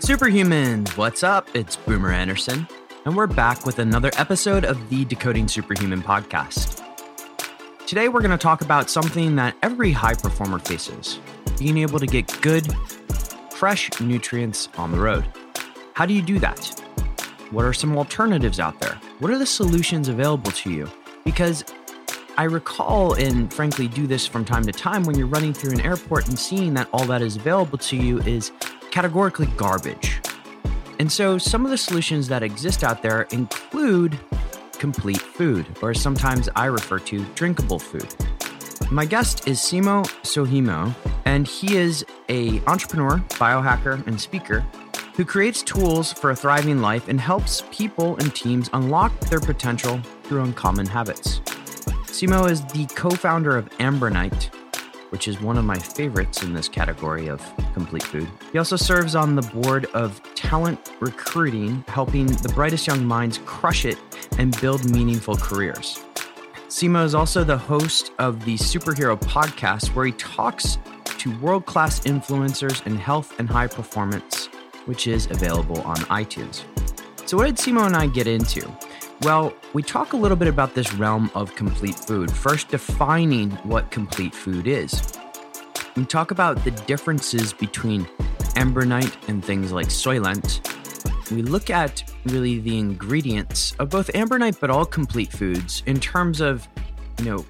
Superhumans, what's up? It's Boomer Anderson, and we're back with another episode of the Decoding Superhuman podcast. Today, we're going to talk about something that every high performer faces being able to get good, fresh nutrients on the road. How do you do that? What are some alternatives out there? What are the solutions available to you? Because I recall and frankly do this from time to time when you're running through an airport and seeing that all that is available to you is categorically garbage. And so some of the solutions that exist out there include complete food, or sometimes I refer to drinkable food. My guest is Simo Suoheimo, and he is a entrepreneur, biohacker, and speaker who creates tools for a thriving life and helps people and teams unlock their potential through uncommon habits. Simo is the co-founder of Ambronite, which is one of my favorites in this category of complete food. He also serves on the board of talent recruiting, helping the brightest young minds crush it and build meaningful careers. Simo is also the host of the Superhero podcast, where he talks to world class influencers in health and high performance, which is available on iTunes. So, what did Simo and I get into? Well, we talk a little bit about this realm of complete food, first defining what complete food is. We talk about the differences between Ambronite and things like Soylent. We look at really the ingredients of both Ambronite but all complete foods in terms of, you know,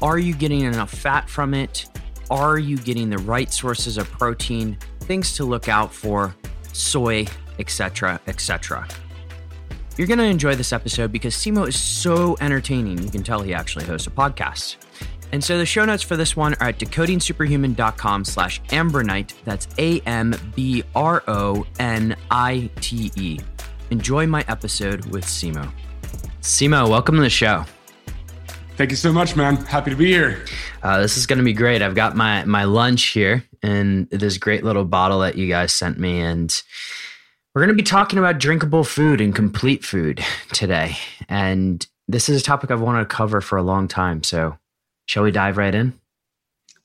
are you getting enough fat from it? Are you getting the right sources of protein? Things to look out for, soy, etc., etc. You're going to enjoy this episode because Simo is so entertaining. You can tell he actually hosts a podcast. And so the show notes for this one are at decodingsuperhuman.com slash ambronite. That's A-M-B-R-O-N-I-T-E. Enjoy my episode with Simo. Simo, welcome to the show. Thank you so much, man. Happy to be here. Uh, this is going to be great. I've got my my lunch here and this great little bottle that you guys sent me, and we're going to be talking about drinkable food and complete food today. And this is a topic I've wanted to cover for a long time. So, shall we dive right in?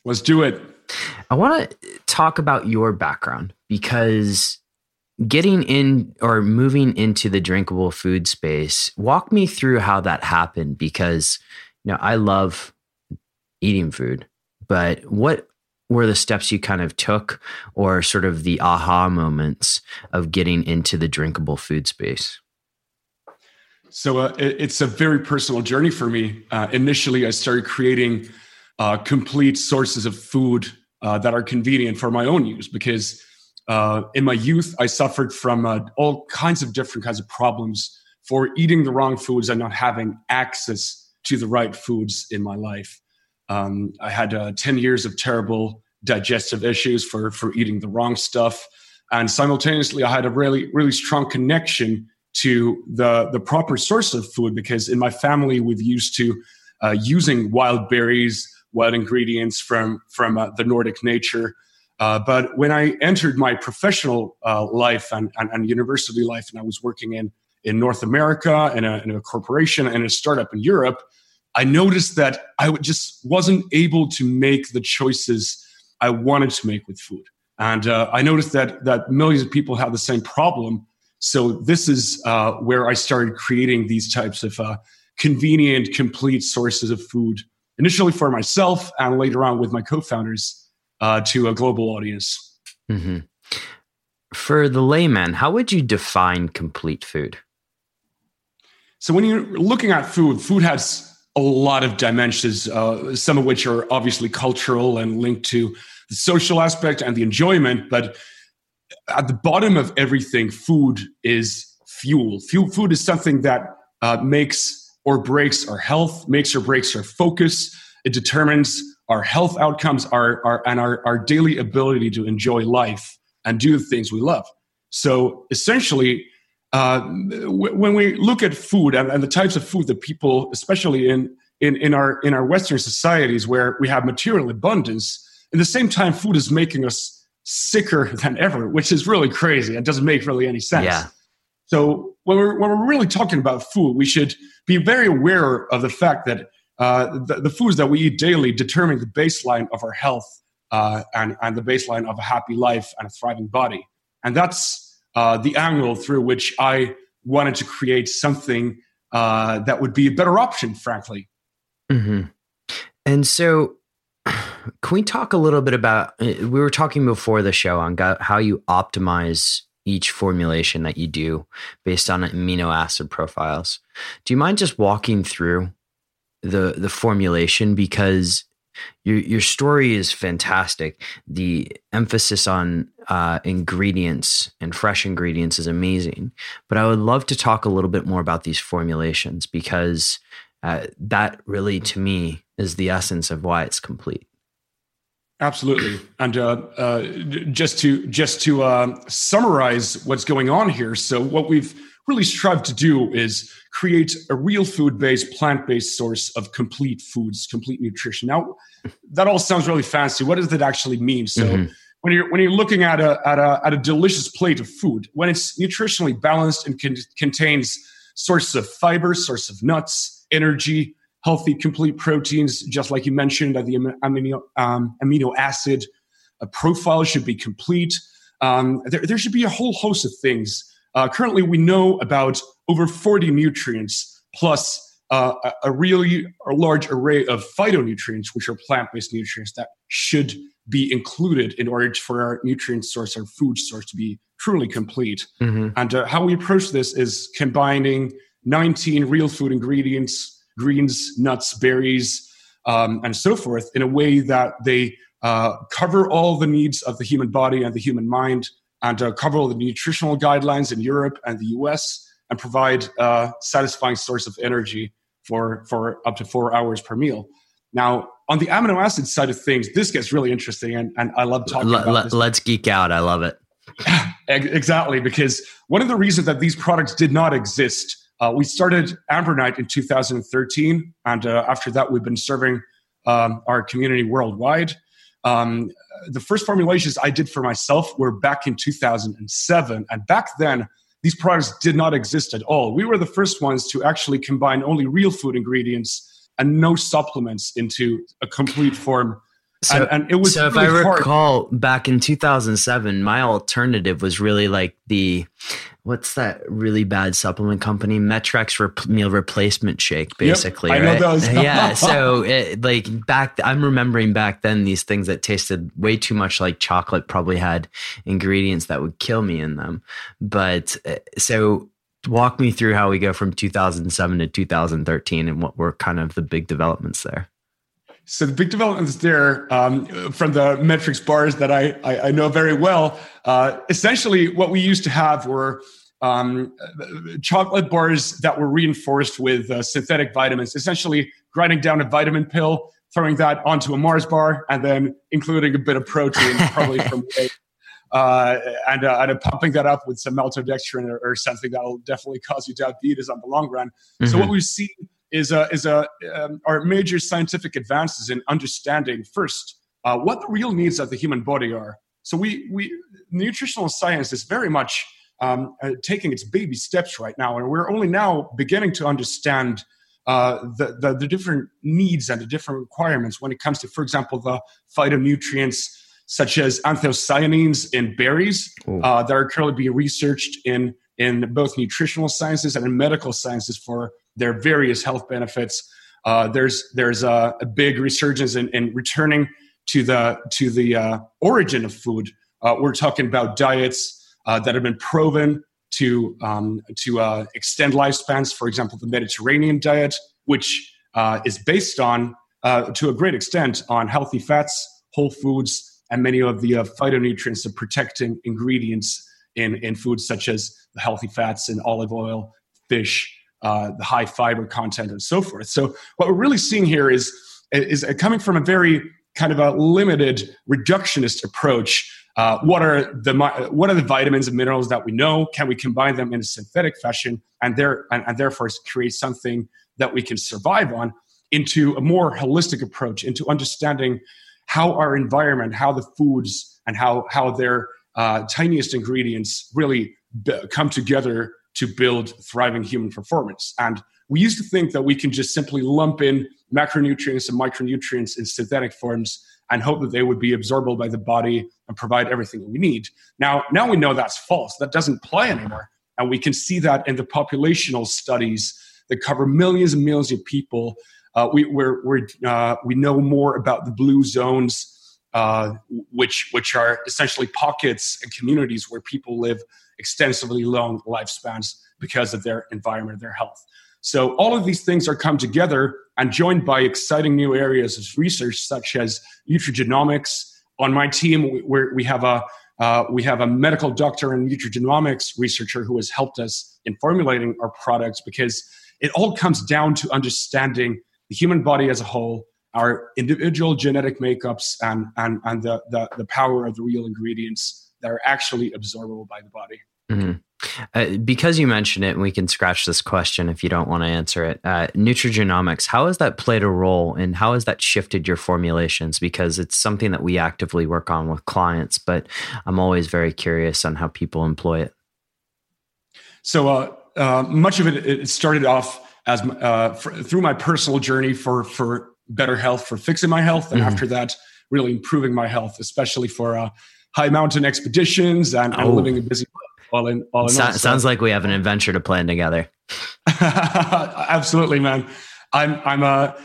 Let's do it. I want to talk about your background because getting in or moving into the drinkable food space, walk me through how that happened because you know, I love eating food, but what were the steps you kind of took or sort of the aha moments of getting into the drinkable food space? So uh, it, it's a very personal journey for me. Uh, initially, I started creating uh, complete sources of food uh, that are convenient for my own use because uh, in my youth, I suffered from uh, all kinds of different kinds of problems for eating the wrong foods and not having access to the right foods in my life. Um, I had uh, 10 years of terrible digestive issues for, for eating the wrong stuff. And simultaneously, I had a really, really strong connection to the, the proper source of food because in my family, we've used to uh, using wild berries, wild ingredients from, from uh, the Nordic nature. Uh, but when I entered my professional uh, life and, and, and, university life, and I was working in, in North America in a, in a corporation and a startup in Europe, I noticed that I just wasn't able to make the choices I wanted to make with food. And uh, I noticed that that millions of people have the same problem. So this is uh, where I started creating these types of uh, convenient, complete sources of food, initially for myself and later on with my co-founders uh, to a global audience. Mm-hmm. For the layman, how would you define complete food? So when you're looking at food, food has a lot of dimensions, uh, some of which are obviously cultural and linked to the social aspect and the enjoyment. But at the bottom of everything, food is fuel. Fuel, food is something that uh, makes or breaks our health, makes or breaks our focus. It determines our health outcomes, our, our and our, our daily ability to enjoy life and do the things we love. So essentially, uh, when we look at food and, and, the types of food that people, especially in, in, in, our, in our Western societies where we have material abundance, at the same time, food is making us sicker than ever, which is really crazy. It doesn't make really any sense. Yeah. So when we're, when we're really talking about food, we should be very aware of the fact that uh, the, the, foods that we eat daily determine the baseline of our health uh, and, and the baseline of a happy life and a thriving body. And that's uh, the angle through which I wanted to create something uh, that would be a better option, frankly. Mm-hmm. And so, can we talk a little bit about? Uh, we were talking before the show on how you optimize each formulation that you do based on amino acid profiles. Do you mind just walking through the the formulation because your your story is fantastic. The emphasis on uh, ingredients and fresh ingredients is amazing. But I would love to talk a little bit more about these formulations because uh, that really, to me, is the essence of why it's complete. Absolutely, and uh, uh just to just to uh, summarize what's going on here. So what we've really strive to do is create a real food based, plant based source of complete foods, complete nutrition. Now, that all sounds really fancy. What does that actually mean? So, mm-hmm. when you're when you're looking at a, at a at a delicious plate of food, when it's nutritionally balanced and con- contains sources of fiber, source of nuts, energy, healthy, complete proteins, just like you mentioned, that the amino um, amino acid profile should be complete. Um, there, there should be a whole host of things uh, currently, we know about over 40 nutrients plus uh, a, really a large array of phytonutrients, which are plant based nutrients that should be included in order for our nutrient source, our food source to be truly complete. Mm-hmm. And uh, how we approach this is combining 19 real food ingredients, greens, nuts, berries, um, and so forth, in a way that they uh, cover all the needs of the human body and the human mind and uh, cover all the nutritional guidelines in Europe and the US and provide a uh, satisfying source of energy for, for up to four hours per meal. Now, on the amino acid side of things, this gets really interesting, and, and I love talking L- about this. Let's geek out. I love it. exactly, because one of the reasons that these products did not exist, uh, we started Ambronite in 2013, and uh, after that, we've been serving um, our community worldwide. Um, the first formulations I did for myself were back in 2007. And back then, these products did not exist at all. We were the first ones to actually combine only real food ingredients and no supplements into a complete form so, and, and, it was so really if I recall back in 2007, my alternative was really like the what's that really bad supplement company Met-Rx rep- meal replacement shake, basically. Yep, I right? know those. yeah. So it, like back, I'm remembering back then these things that tasted way too much like chocolate probably had ingredients that would kill me in them. But uh, so walk me through how we go from 2007 to 2013 and what were kind of the big developments there. So the big developments there um, from the Met-Rx bars that I, I, I know very well. Uh, essentially, what we used to have were um, chocolate bars that were reinforced with uh, synthetic vitamins. Essentially, grinding down a vitamin pill, throwing that onto a Mars bar, and then including a bit of protein, probably from whey. Uh, and, uh, and pumping that up with some maltodextrin or, or, something that will definitely cause you diabetes on the long run. Mm-hmm. So what we've seen is a, is a um, are major scientific advances in understanding first uh, what the real needs of the human body are. So we we nutritional science is very much um, uh, taking its baby steps right now, and we're only now beginning to understand. Uh, the, the, the different needs and the different requirements when it comes to, for example, the phytonutrients such as anthocyanins in berries uh, that are currently being researched in in both nutritional sciences and in medical sciences for their various health benefits. Uh, there's there's a, a big resurgence in, in, returning to the to the uh, origin of food. Uh, we're talking about diets uh, that have been proven to um, to uh, extend lifespans. For example, the Mediterranean diet, which uh, is based on to a great extent on healthy fats, whole foods, and many of the phytonutrients, the protecting ingredients in in foods such as the healthy fats in olive oil, fish, uh, the high fiber content and so forth. So what we're really seeing here is is coming from a very kind of a limited reductionist approach. Uh, what are the what are the vitamins and minerals that we know? Can we combine them in a synthetic fashion and there and, and therefore create something that we can survive on? Into a more holistic approach, into understanding how our environment, how the foods, and how how their uh, tiniest ingredients really come together to build thriving human performance. And we used to think that we can just simply lump in macronutrients and micronutrients in synthetic forms and hope that they would be absorbable by the body and provide everything we need. Now, now we know that's false. That doesn't play anymore. And we can see that in the populational studies that cover millions and millions of people. Uh, we, we're, we're, uh, we know more about the blue zones, uh, which, which are essentially pockets and communities where people live extensively long lifespans because of their environment, their health. So all of these things are come together and joined by exciting new areas of research such as nutrigenomics. On my team, we, we have a uh, we have a medical doctor and nutrigenomics researcher who has helped us in formulating our products because it all comes down to understanding the human body as a whole, our individual genetic makeups, and, and, and the, the, the power of the real ingredients that are actually absorbable by the body. Mm-hmm. Uh, because you mentioned it, and we can scratch this question if you don't want to answer it. Uh, nutrigenomics, how has that played a role and how has that shifted your formulations? Because it's something that we actively work on with clients, but I'm always very curious on how people employ it. So, uh, uh much of it, it started off as uh, for, through my personal journey for, for better health, for fixing my health. And mm-hmm. after that, really improving my health, especially for uh, high mountain expeditions and, and oh. living a busy life all in all in so, sounds like we have an adventure to plan together. Absolutely man. I'm i'm a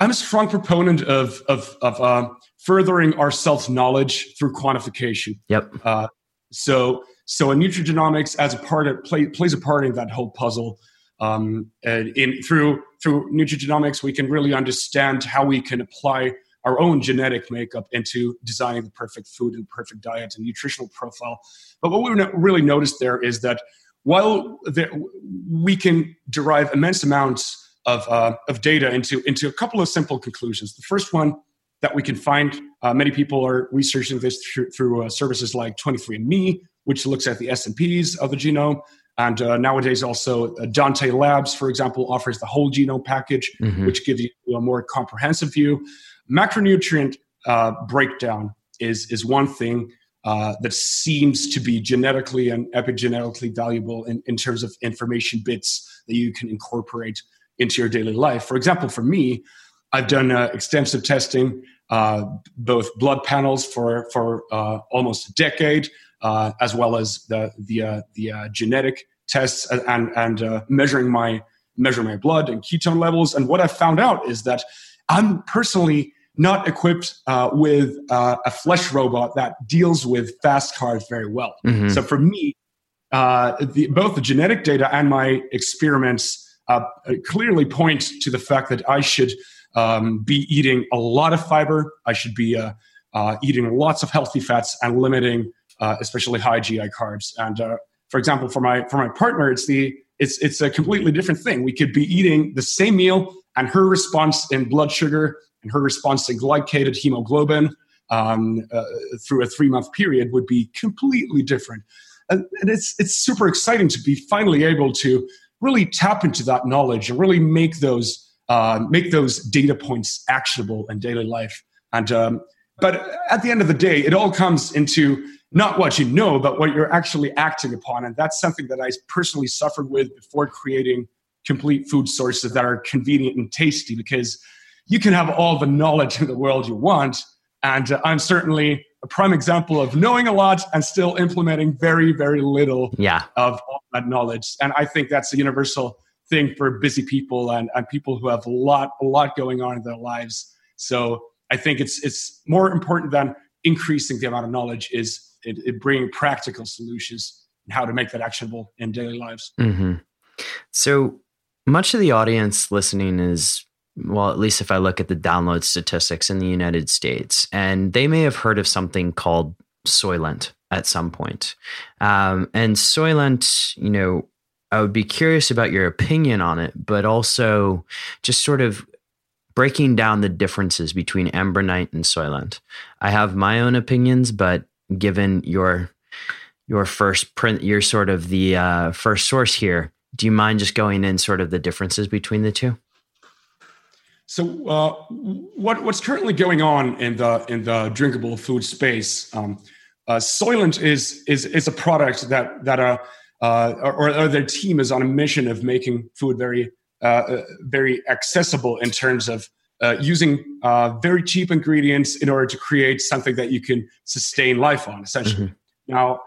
i'm a strong proponent of of of uh, furthering our self knowledge through quantification. Yep. Uh, so so a nutrigenomics as a part of play, plays a part in that whole puzzle um, and in through through nutrigenomics we can really understand how we can apply our own genetic makeup into designing the perfect food and perfect diet and nutritional profile. But what we really noticed there is that while there, we can derive immense amounts of, uh, of data into, into a couple of simple conclusions. The first one that we can find, uh, many people are researching this through, through uh, services like 23andMe, which looks at the SNPs of the genome. And uh, nowadays, also uh, Dante Labs, for example, offers the whole genome package, mm-hmm. which gives you a more comprehensive view macronutrient uh, breakdown is is one thing uh, that seems to be genetically and epigenetically valuable in, in terms of information bits that you can incorporate into your daily life. For example, for me, I've done uh, extensive testing, uh, both blood panels for for uh, almost a decade, uh, as well as the the uh, the genetic tests and and measuring my measuring my blood and ketone levels. And what I found out is that I'm personally not equipped uh, with uh, a flesh robot that deals with fast carbs very well. Mm-hmm. So for me, uh, the, both the genetic data and my experiments uh, clearly point to the fact that I should um, be eating a lot of fiber. I should be uh, uh, eating lots of healthy fats and limiting, especially high GI carbs. And for example, for my for my partner, it's the it's it's a completely different thing. We could be eating the same meal, and her response in blood sugar and her response to glycated hemoglobin um, uh, through a three month period would be completely different. And, and it's, it's super exciting to be finally able to really tap into that knowledge and really make those, uh, make those data points actionable in daily life. And, um, but at the end of the day, it all comes into not what you know, but what you're actually acting upon. And that's something that I personally suffered with before creating complete food sources that are convenient and tasty because you can have all the knowledge in the world you want. And uh, I'm certainly a prime example of knowing a lot and still implementing very, very little yeah. of all that knowledge. And I think that's a universal thing for busy people and, and people who have a lot, a lot going on in their lives. So I think it's it's more important than increasing the amount of knowledge is it, it bringing practical solutions and how to make that actionable in daily lives. Mm-hmm. So much of the audience listening is well, at least if I look at the download statistics in the United States, and they may have heard of something called Soylent at some point. Um, and Soylent, you know, I would be curious about your opinion on it, but also just sort of breaking down the differences between Ambronite and Soylent. I have my own opinions, but given your your first print, you're sort of the uh, first source here. Do you mind just going in sort of the differences between the two? So, uh, what, what's currently going on in the in the drinkable food space? Um, uh, Soylent is is is a product that that uh, uh, or, or, their team is on a mission of making food very uh, uh very accessible in terms of uh, using uh, very cheap ingredients in order to create something that you can sustain life on, essentially. Mm-hmm. Now,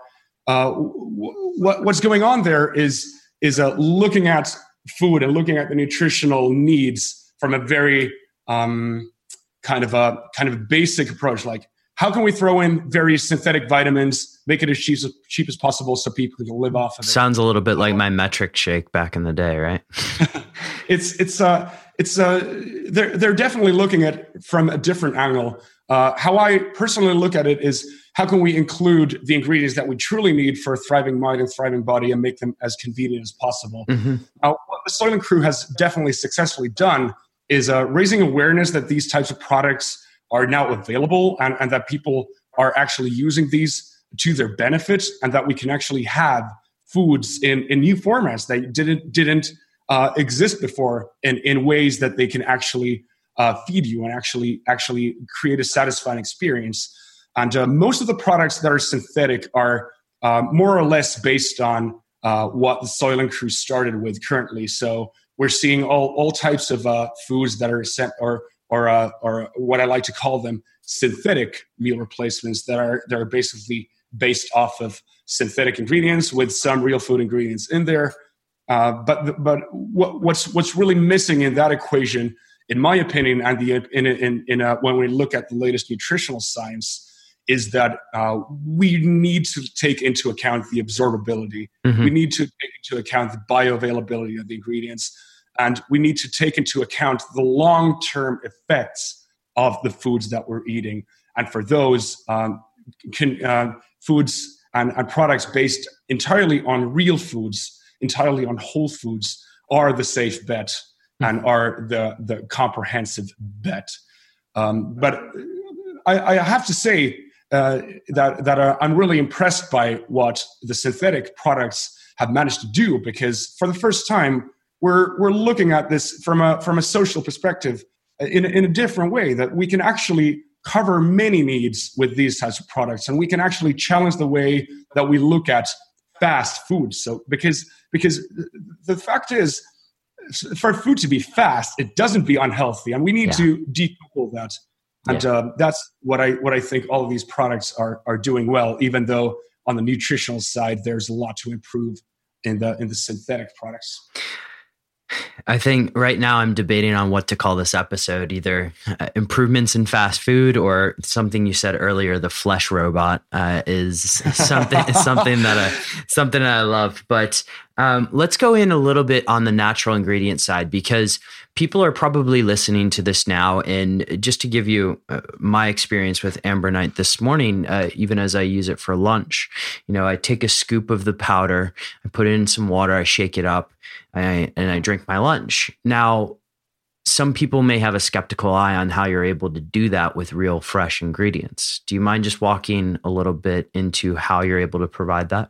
uh, w- what's going on there is is uh, looking at food and looking at the nutritional needs from a very um, kind of a kind of basic approach, like how can we throw in various synthetic vitamins, make it as cheap as, cheap as possible so people can live off of it? Sounds a little bit like my metric shake back in the day, right? it's it's uh it's uh they're they're definitely looking at from a different angle. Uh, how I personally look at it is how can we include the ingredients that we truly need for a thriving mind and thriving body and make them as convenient as possible. Mm-hmm. what the Soylent Crew has definitely successfully done is uh, raising awareness that these types of products are now available and, and that people are actually using these to their benefit and that we can actually have foods in, in new formats that didn't didn't uh, exist before in, in ways that they can actually uh, feed you and actually actually create a satisfying experience. And uh, most of the products that are synthetic are uh, more or less based on uh, what the Soylent Crew started with currently. So we're seeing all, all types of uh, foods that are sent or or uh, or what I like to call them synthetic meal replacements that are that are basically based off of synthetic ingredients with some real food ingredients in there. Uh, but but what, what's what's really missing in that equation, in my opinion, and the in in, in uh, when we look at the latest nutritional science, is that uh, we need to take into account the absorbability. Mm-hmm. We need to take into account the bioavailability of the ingredients and we need to take into account the long term effects of the foods that we're eating. And for those, um, can, uh, foods and, and products based entirely on real foods, entirely on whole foods, are the safe bet and mm-hmm. are the, the comprehensive bet. Um, but I, I, have to say uh, that, that I'm really impressed by what the synthetic products have managed to do because for the first time, we're we're looking at this from a from a social perspective in, in a different way that we can actually cover many needs with these types of products and we can actually challenge the way that we look at fast food so because because the fact is for food to be fast it doesn't be unhealthy and we need yeah. to decouple that and yeah. uh, that's what i what i think all of these products are are doing well even though on the nutritional side there's a lot to improve in the in the synthetic products I think right now I'm debating on what to call this episode either uh, improvements in fast food or something you said earlier the flesh robot uh, is something something that I something that I love but um, let's go in a little bit on the natural ingredient side because people are probably listening to this now. And just to give you uh, my experience with Ambronite this morning, uh, even as I use it for lunch, you know, I take a scoop of the powder, I put it in some water, I shake it up, I, and I drink my lunch. Now, some people may have a skeptical eye on how you're able to do that with real fresh ingredients. Do you mind just walking a little bit into how you're able to provide that?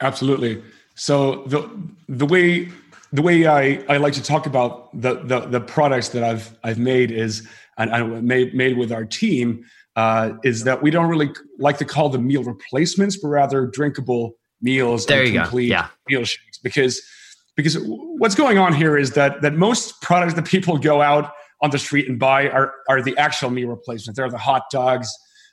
Absolutely. So the the way the way I, I like to talk about the, the, the products that I've I've made is and I made made with our team uh, is that we don't really like to call them meal replacements, but rather drinkable meals there and complete Yeah. meal shakes because because what's going on here is that that most products that people go out on the street and buy are are the actual meal replacements. They're the hot dogs,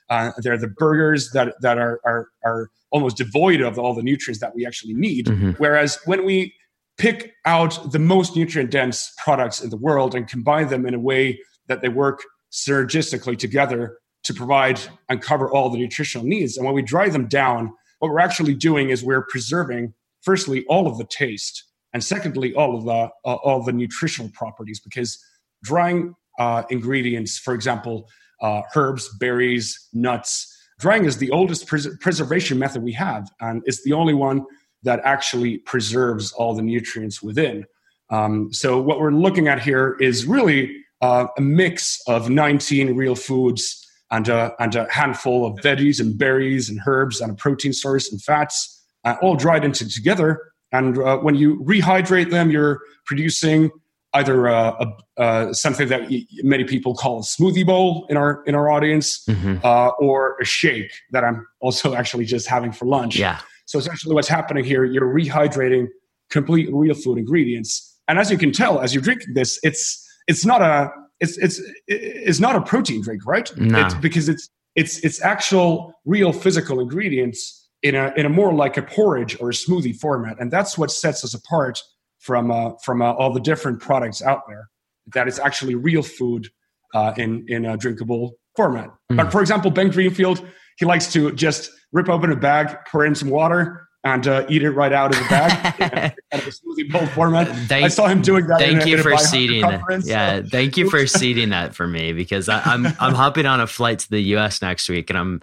uh, they're the burgers that that are are are almost devoid of all the nutrients that we actually need. Mm-hmm. Whereas when we pick out the most nutrient dense products in the world and combine them in a way that they work synergistically together to provide and cover all the nutritional needs, and when we dry them down, what we're actually doing is we're preserving firstly all of the taste and secondly all of the uh, all the nutritional properties because drying uh, ingredients for example uh, herbs berries nuts drying is the oldest pres- preservation method we have and it's the only one that actually preserves all the nutrients within. Um, so what we're looking at here is really uh, a mix of 19 real foods and a, and a handful of veggies and berries and herbs and a protein source and fats uh, all dried into together and uh, when you rehydrate them, you're producing either uh, a, uh, something that many people call a smoothie bowl in our in our audience, mm-hmm. uh, or a shake that I'm also actually just having for lunch. Yeah. So essentially, what's happening here, you're rehydrating complete real food ingredients, and as you can tell, as you drink this, it's it's not a it's it's it's not a protein drink, right? No. It's because it's it's it's actual real physical ingredients in a in a more like a porridge or a smoothie format, and that's what sets us apart from uh, from uh, all the different products out there. That it's actually real food uh, in in a drinkable format. Mm. But for example, Ben Greenfield, he likes to just rip open a bag, pour in some water, and uh, eat it right out of the bag, of a smoothie bowl format. Thank, I saw him doing that. Thank in you for seeding that. Yeah, thank you for seeding that for me because I, I'm I'm hopping on a flight to the U.S. next week, and I'm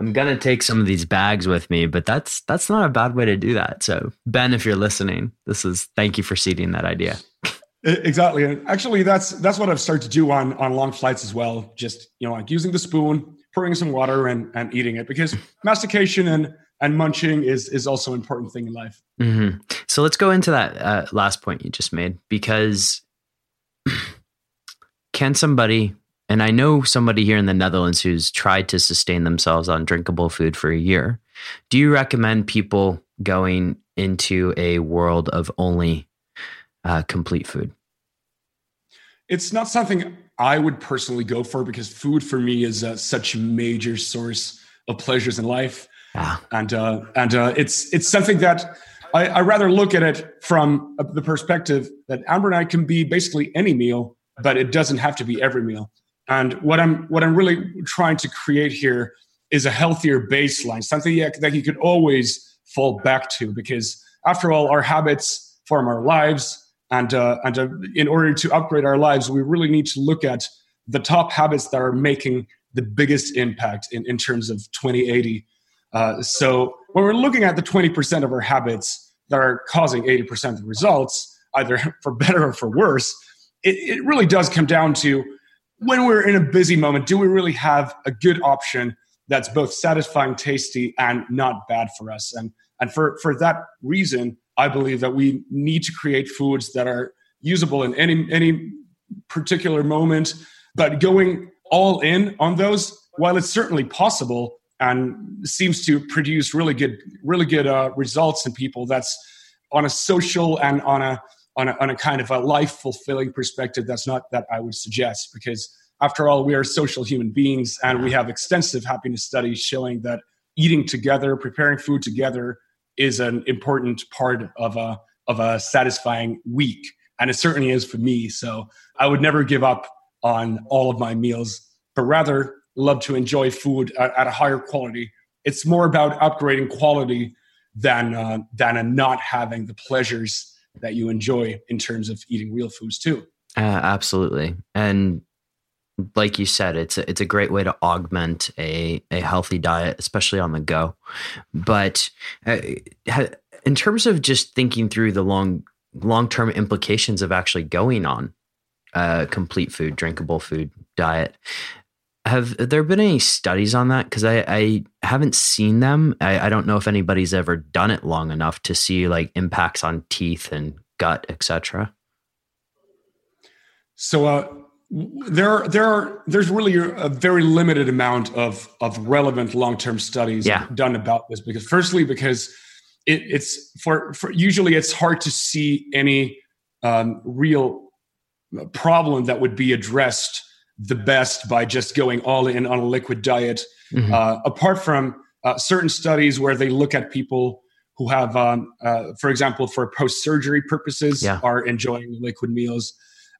I'm gonna take some of these bags with me, but that's that's not a bad way to do that. So Ben, if you're listening, this is thank you for seeding that idea. Exactly. And actually that's that's what I've started to do on on long flights as well. Just, you know, like using the spoon, pouring some water and and eating it because mastication and and munching is is also an important thing in life. Mm-hmm. So let's go into that uh, last point you just made because can somebody and I know somebody here in the Netherlands who's tried to sustain themselves on drinkable food for a year. Do you recommend people going into a world of only uh, complete food? It's not something I would personally go for because food for me is uh, such a major source of pleasures in life. Yeah. And uh, and uh, it's it's something that I, I rather look at it from the perspective that Ambronite can be basically any meal, but it doesn't have to be every meal. And what I'm what I'm really trying to create here is a healthier baseline, something that you could always fall back to, because after all, our habits form our lives, and uh, and uh, in order to upgrade our lives, we really need to look at the top habits that are making the biggest impact in, in terms of 2080 uh, so when we're looking at the 20% of our habits that are causing 80% of the results, either for better or for worse, it, it really does come down to when we're in a busy moment, do we really have a good option that's both satisfying, tasty, and not bad for us? And, and for, for that reason, I believe that we need to create foods that are usable in any, any particular moment, but going all in on those, while it's certainly possible, and seems to produce really good really good uh, results in people that's on a social and on a, on a on a kind of a life fulfilling perspective that's not that i would suggest because after all we are social human beings and we have extensive happiness studies showing that eating together preparing food together is an important part of a of a satisfying week and it certainly is for me so i would never give up on all of my meals but rather love to enjoy food at, at a higher quality. It's more about upgrading quality than uh, than not having the pleasures that you enjoy in terms of eating real foods too. Uh, absolutely, and like you said, it's a, it's a great way to augment a a healthy diet, especially on the go. But uh, in terms of just thinking through the long long term implications of actually going on a complete food, drinkable food diet, have there been any studies on that? Because I, I haven't seen them. I, I don't know if anybody's ever done it long enough to see like impacts on teeth and gut, etc. So uh, there are there are there's really a very limited amount of of relevant long term studies yeah. done about this because firstly because it, it's for, for usually it's hard to see any um, real problem that would be addressed the best by just going all in on a liquid diet. Mm-hmm. Uh, apart from uh, certain studies where they look at people who have, um, uh, for example, for post surgery purposes, yeah. are enjoying liquid meals.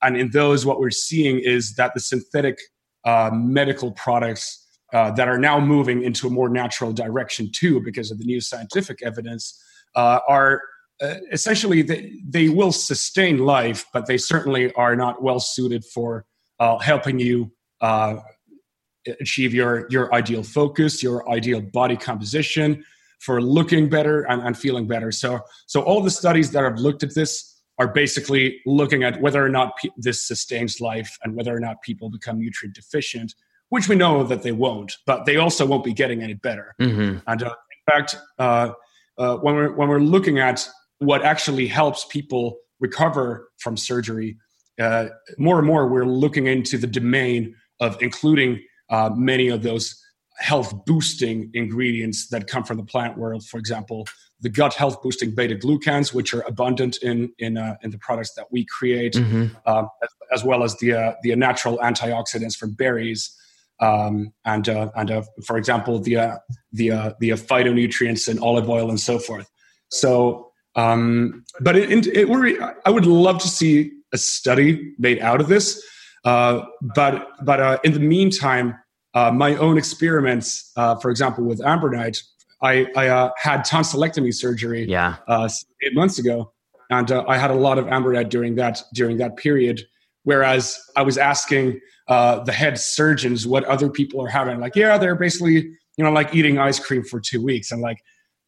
And in those, what we're seeing is that the synthetic uh, medical products uh, that are now moving into a more natural direction too, because of the new scientific evidence, uh, are essentially they, they will sustain life, but they certainly are not well suited for uh, helping you uh, achieve your your ideal focus, your ideal body composition, for looking better and, and feeling better. So so all the studies that have looked at this are basically looking at whether or not pe- this sustains life and whether or not people become nutrient deficient, which we know that they won't, but they also won't be getting any better. Mm-hmm. And uh, in fact, uh, uh, when we're when we're looking at what actually helps people recover from surgery, uh, more and more we're looking into the domain of including uh, many of those health boosting ingredients that come from the plant world. For example, the gut health boosting beta glucans, which are abundant in in, uh, in the products that we create, mm-hmm. uh, as, as, well as the uh, the natural antioxidants from berries, um, and uh, and uh, for example the uh, the the phytonutrients in olive oil and so forth. So, um, but it, it, it, I would love to see a study made out of this. but but in the meantime, my own experiments, for example, with ambronite, I, I uh, had tonsillectomy surgery yeah. uh, eight months ago, and uh, I had a lot of ambronite during that during that period. Whereas I was asking uh, the head surgeons what other people are having, like, yeah, they're basically you know like eating ice cream for two weeks, and like,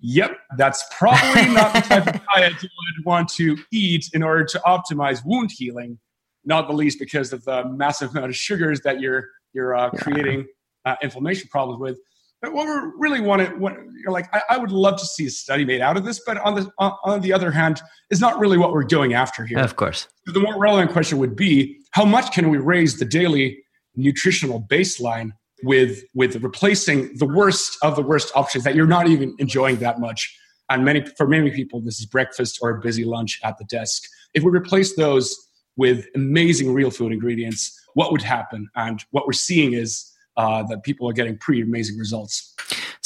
yep, that's probably not the type of diet you would want to eat in order to optimize wound healing. Not the least because of the massive amount of sugars that you're you're uh, yeah. creating uh, inflammation problems with. But what we really want to, what, you're like, I, I, would love to see a study made out of this, but on the on, on the other hand, is not really what we're going after here. Of course, the more relevant question would be, how much can we raise the daily nutritional baseline with with replacing the worst of the worst options that you're not even enjoying that much? And many for many people, this is breakfast or a busy lunch at the desk. If we replace those with amazing real food ingredients, what would happen? And what we're seeing is uh, that people are getting pretty amazing results.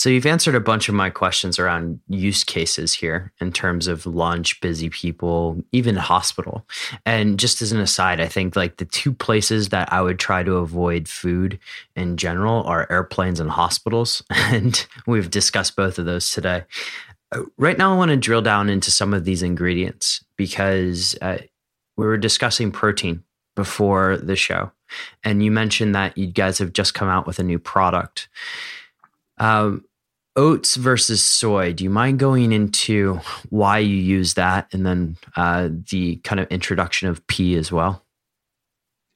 So you've answered a bunch of my questions around use cases here in terms of lunch, busy people, even hospital. And just as an aside, I think like the two places that I would try to avoid food in general are airplanes and hospitals. And we've discussed both of those today. Right now, I want to drill down into some of these ingredients because uh, we were discussing protein before the show. And you mentioned that you guys have just come out with a new product. Um, oats versus soy. Do you mind going into why you use that and then uh, the kind of introduction of pea as well?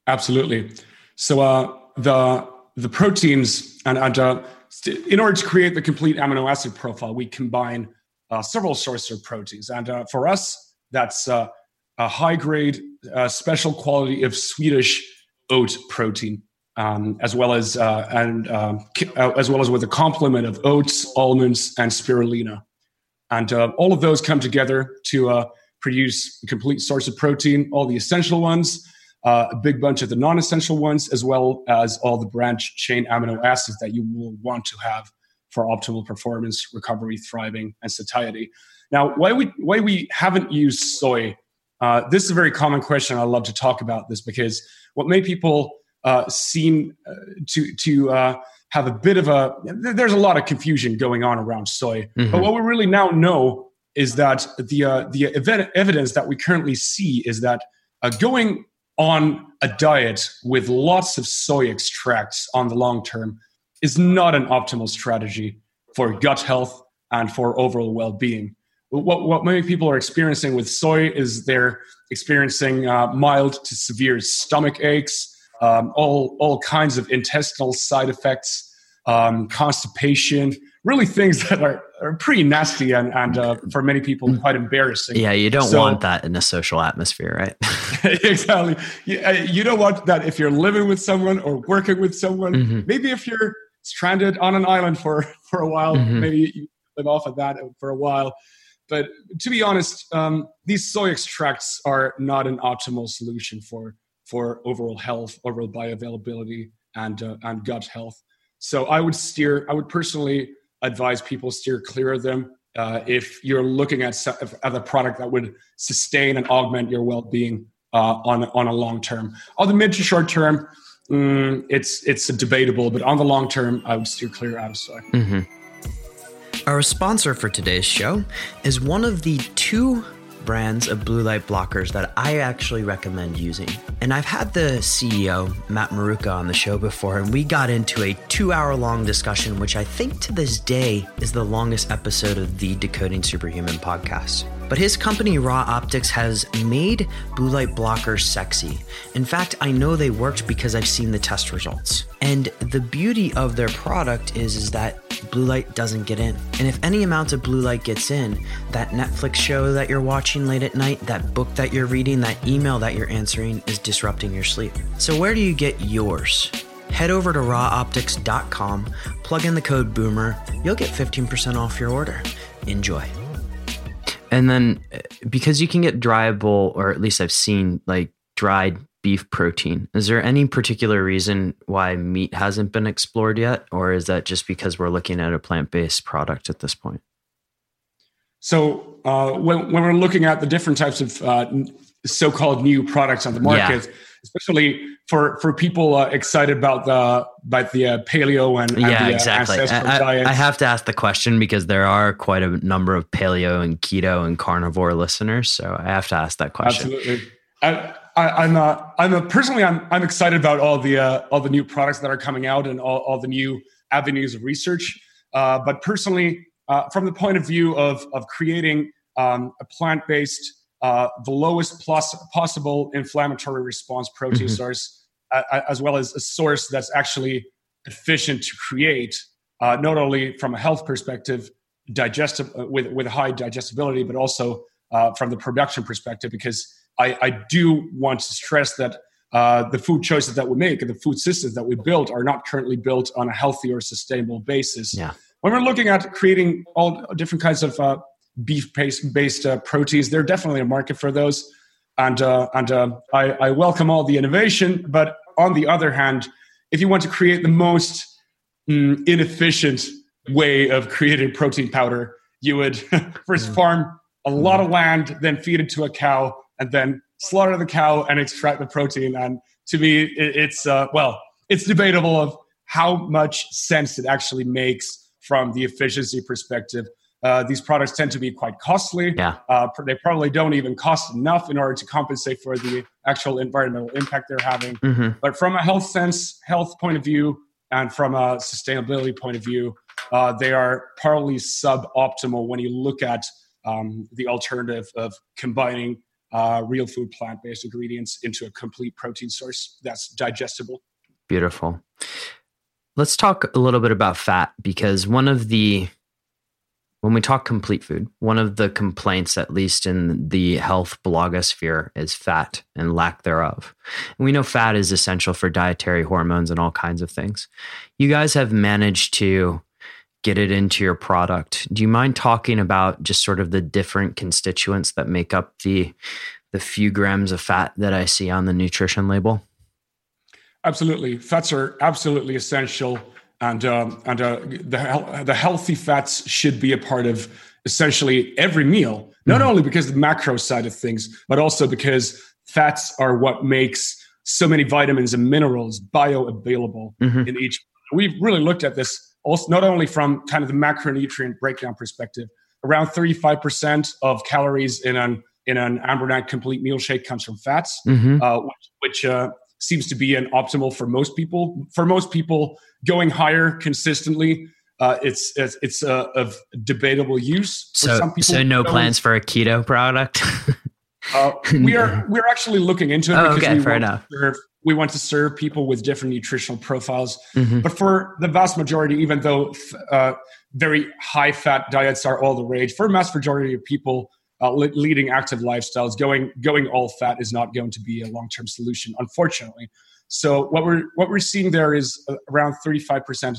Absolutely. So uh, the the proteins and, and uh, in order to create the complete amino acid profile, we combine uh, several sources of proteins, and uh, for us, that's uh, a high grade, special quality of Swedish oat protein, um, as well as uh, and um, uh, as well as with a complement of oats, almonds, and spirulina, and uh, all of those come together to uh, produce a complete source of protein. All the essential ones, uh, a big bunch of the non-essential ones, as well as all the branch chain amino acids that you will want to have for optimal performance, recovery, thriving, and satiety. Now, why we why we haven't used soy uh, this is a very common question. I love to talk about this because what many people uh, seem uh, to to uh, have a bit of a there's a lot of confusion going on around soy. Mm-hmm. But what we really now know is that the uh, the evidence that we currently see is that uh, going on a diet with lots of soy extracts on the long term is not an optimal strategy for gut health and for overall well-being what, what many people are experiencing with soy is they're experiencing uh, mild to severe stomach aches, um, all, all kinds of intestinal side effects, um, constipation, really things that are, are pretty nasty and, and uh, for many people quite embarrassing. Yeah, you don't so, want that in a social atmosphere, right? exactly. You, uh, you, don't want that if you're living with someone or working with someone. Mm-hmm. Maybe if you're stranded on an island for, for a while, mm-hmm. maybe you live off of that for a while. But to be honest, um, these soy extracts are not an optimal solution for for overall health, overall bioavailability, and uh, and gut health. So I would steer. I would personally advise people steer clear of them uh, if you're looking at at a product that would sustain and augment your well-being uh, on on a long term. On the mid to short term, mm, it's it's debatable, but on the long term, I would steer clear out of soy. Mm-hmm. Our sponsor for today's show is one of the two brands of blue light blockers that I actually recommend using. And I've had the CEO, Matt Maruca, on the show before, and we got into a two hour long discussion, which I think to this day is the longest episode of the Decoding Superhuman podcast. But his company, Ra Optics, has made blue light blockers sexy. In fact, I know they worked because I've seen the test results. And the beauty of their product is, is that blue light doesn't get in. And if any amount of blue light gets in, that Netflix show that you're watching late at night, that book that you're reading, that email that you're answering is disrupting your sleep. So, where do you get yours? head over to raoptics.com, plug in the code BOOMER, you'll get 15% off your order. Enjoy. And then uh, because you can get dryable, or at least I've seen like dried beef protein, is there any particular reason why meat hasn't been explored yet? Or is that just because we're looking at a plant based product at this point? So uh, when, when we're looking at the different types of uh, so-called new products on the market, yeah. especially for for people uh, excited about the about the uh, paleo and, and yeah, the, uh, exactly. I, I, have to ask the question because there are quite a number of paleo and keto and carnivore listeners, so I have to ask that question. Absolutely. I, I, am uh, I'm a, personally I'm I'm excited about all the uh, all the new products that are coming out and all, all the new avenues of research. Uh, but personally, uh, from the point of view of of creating um, a plant based uh, the lowest plus possible inflammatory response protein mm-hmm. source, uh, as well as a source that's actually efficient to create, not only from a health perspective, digestive with with high digestibility, but also from the production perspective, because I, I do want to stress that uh, the food choices that we make and the food systems that we build are not currently built on a healthy or sustainable basis. Yeah. When we're looking at creating all different kinds of uh, beef based uh, proteins, there's definitely a market for those. And, uh, and uh, I, I welcome all the innovation. But on the other hand, if you want to create the most mm, inefficient way of creating protein powder, you would first mm. farm a lot of land, then feed it to a cow, and then slaughter the cow and extract the protein. And to me, it, it's uh, well, it's debatable of how much sense it actually makes from the efficiency perspective. Uh, these products tend to be quite costly. Yeah. Uh, they probably don't even cost enough in order to compensate for the actual environmental impact they're having. Mm-hmm. But from a health sense, health point of view, and from a sustainability point of view, uh, they are probably suboptimal when you look at um, the alternative of combining uh, real food plant based ingredients into a complete protein source that's digestible. Beautiful. Let's talk a little bit about fat because one of the when we talk complete food, one of the complaints, at least in the health blogosphere, is fat and lack thereof. And we know fat is essential for dietary hormones and all kinds of things. You guys have managed to get it into your product. Do you mind talking about just sort of the different constituents that make up the the few grams of fat that I see on the nutrition label? Absolutely, fats are absolutely essential, and um, and uh, the the healthy fats should be a part of essentially every meal. Not mm-hmm. only because the macro side of things, but also because fats are what makes so many vitamins and minerals bioavailable mm-hmm. in each. We've really looked at this also not only from kind of the macronutrient breakdown perspective, around 35% of calories in an in an Ambronite complete meal shake comes from fats, mm-hmm. uh, which, which uh, seems to be an optimal for most people. For most people, going higher consistently, uh, it's it's, it's uh, of debatable use. So, so no plans for a keto product. Uh, we are we're actually looking into it oh, because okay, we fair enough. We want to serve people with different nutritional profiles. Mm-hmm. But for the vast majority, even though uh, very high fat diets are all the rage, for a mass majority of people uh, leading active lifestyles, going going all fat is not going to be a long term solution, unfortunately. So what we're what we're seeing there is uh, around thirty five percent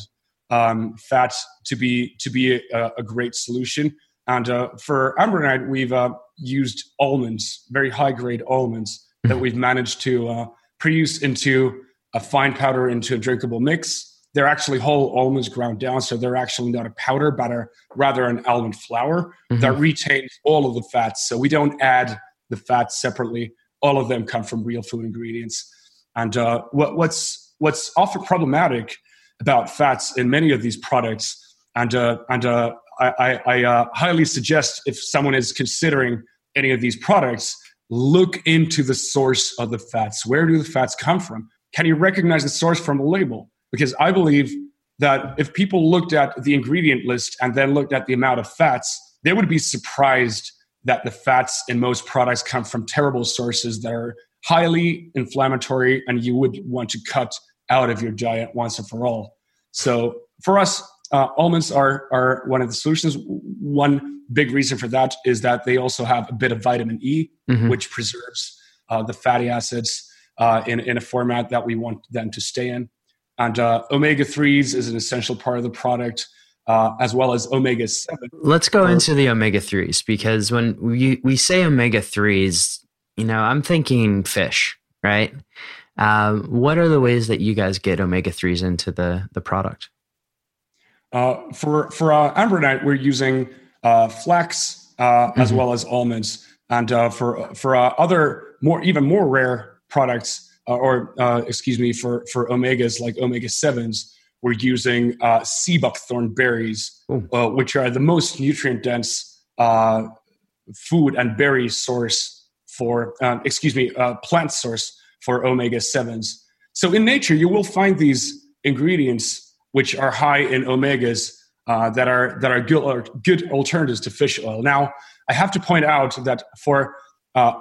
um, fat to be to be a, a great solution. And uh, for Ambronite, we've uh, used almonds, very high grade almonds that mm-hmm. we've managed to uh, produce into a fine powder into a drinkable mix. They're actually whole almonds ground down, so they're actually not a powder, but a, rather an almond flour mm-hmm. that retains all of the fats. So we don't add the fats separately. All of them come from real food ingredients. And uh, what, what's what's often problematic about fats in many of these products, and uh, and uh, I, I uh, highly suggest if someone is considering any of these products, look into the source of the fats. Where do the fats come from? Can you recognize the source from the label? Because I believe that if people looked at the ingredient list and then looked at the amount of fats, they would be surprised that the fats in most products come from terrible sources that are highly inflammatory and you would want to cut out of your diet once and for all. So for us, uh, almonds are are one of the solutions. One big reason for that is that they also have a bit of vitamin E, mm-hmm. which preserves uh, the fatty acids uh, in in a format that we want them to stay in. And uh, omega 3s is an essential part of the product. Uh, as well as omega 7. Let's go into the omega 3s because when we, we say omega 3s, you know, I'm thinking fish, right? Um, what are the ways that you guys get omega 3s into the, the product? Uh, for for uh, Ambronite, we're using uh, flax uh, mm-hmm. as well as almonds, and uh, for for uh, other more even more rare products, or excuse me, for for omegas like omega sevens, we're using sea buckthorn berries, which are the most nutrient dense food and berry source for um, excuse me plant source for omega sevens. So in nature, you will find these ingredients which are high in omegas uh, that are that are good, are good alternatives to fish oil. Now, I have to point out that for uh,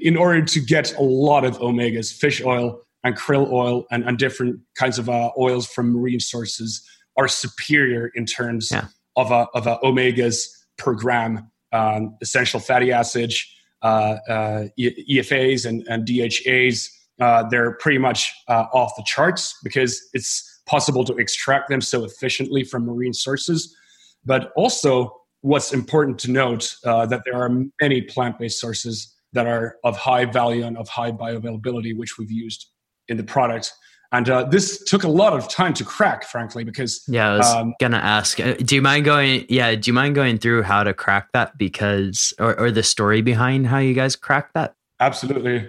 in order to get a lot of omegas, fish oil and krill oil and, and different kinds of uh, oils from marine sources are superior in terms yeah. of a, of a omegas per gram, um, essential fatty acids, uh, uh, EFAs and, and DHAs. Uh, they're pretty much off the charts because it's possible to extract them so efficiently from marine sources. But also, what's important to note uh, that there are many plant-based sources that are of high value and of high bioavailability, which we've used in the product. And uh, this took a lot of time to crack, frankly, because yeah, I was um, gonna ask. Uh, do you mind going? Yeah, do you mind going through how to crack that? Because or, or the story behind how you guys cracked that? Absolutely,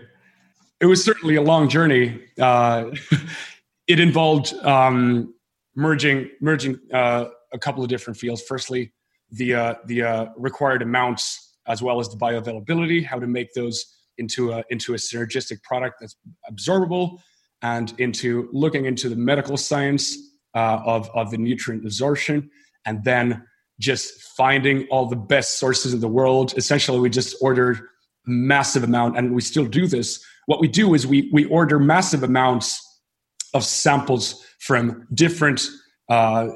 it was certainly a long journey. Uh, it involved um, merging merging uh, a couple of different fields. Firstly, the uh, the uh, required amounts as well as the bioavailability, how to make those into a into a synergistic product that's absorbable, and into looking into the medical science uh, of of the nutrient absorption, and then just finding all the best sources in the world. Essentially, we just ordered massive amount, and we still do this. What we do is we we order massive amounts of samples from different uh,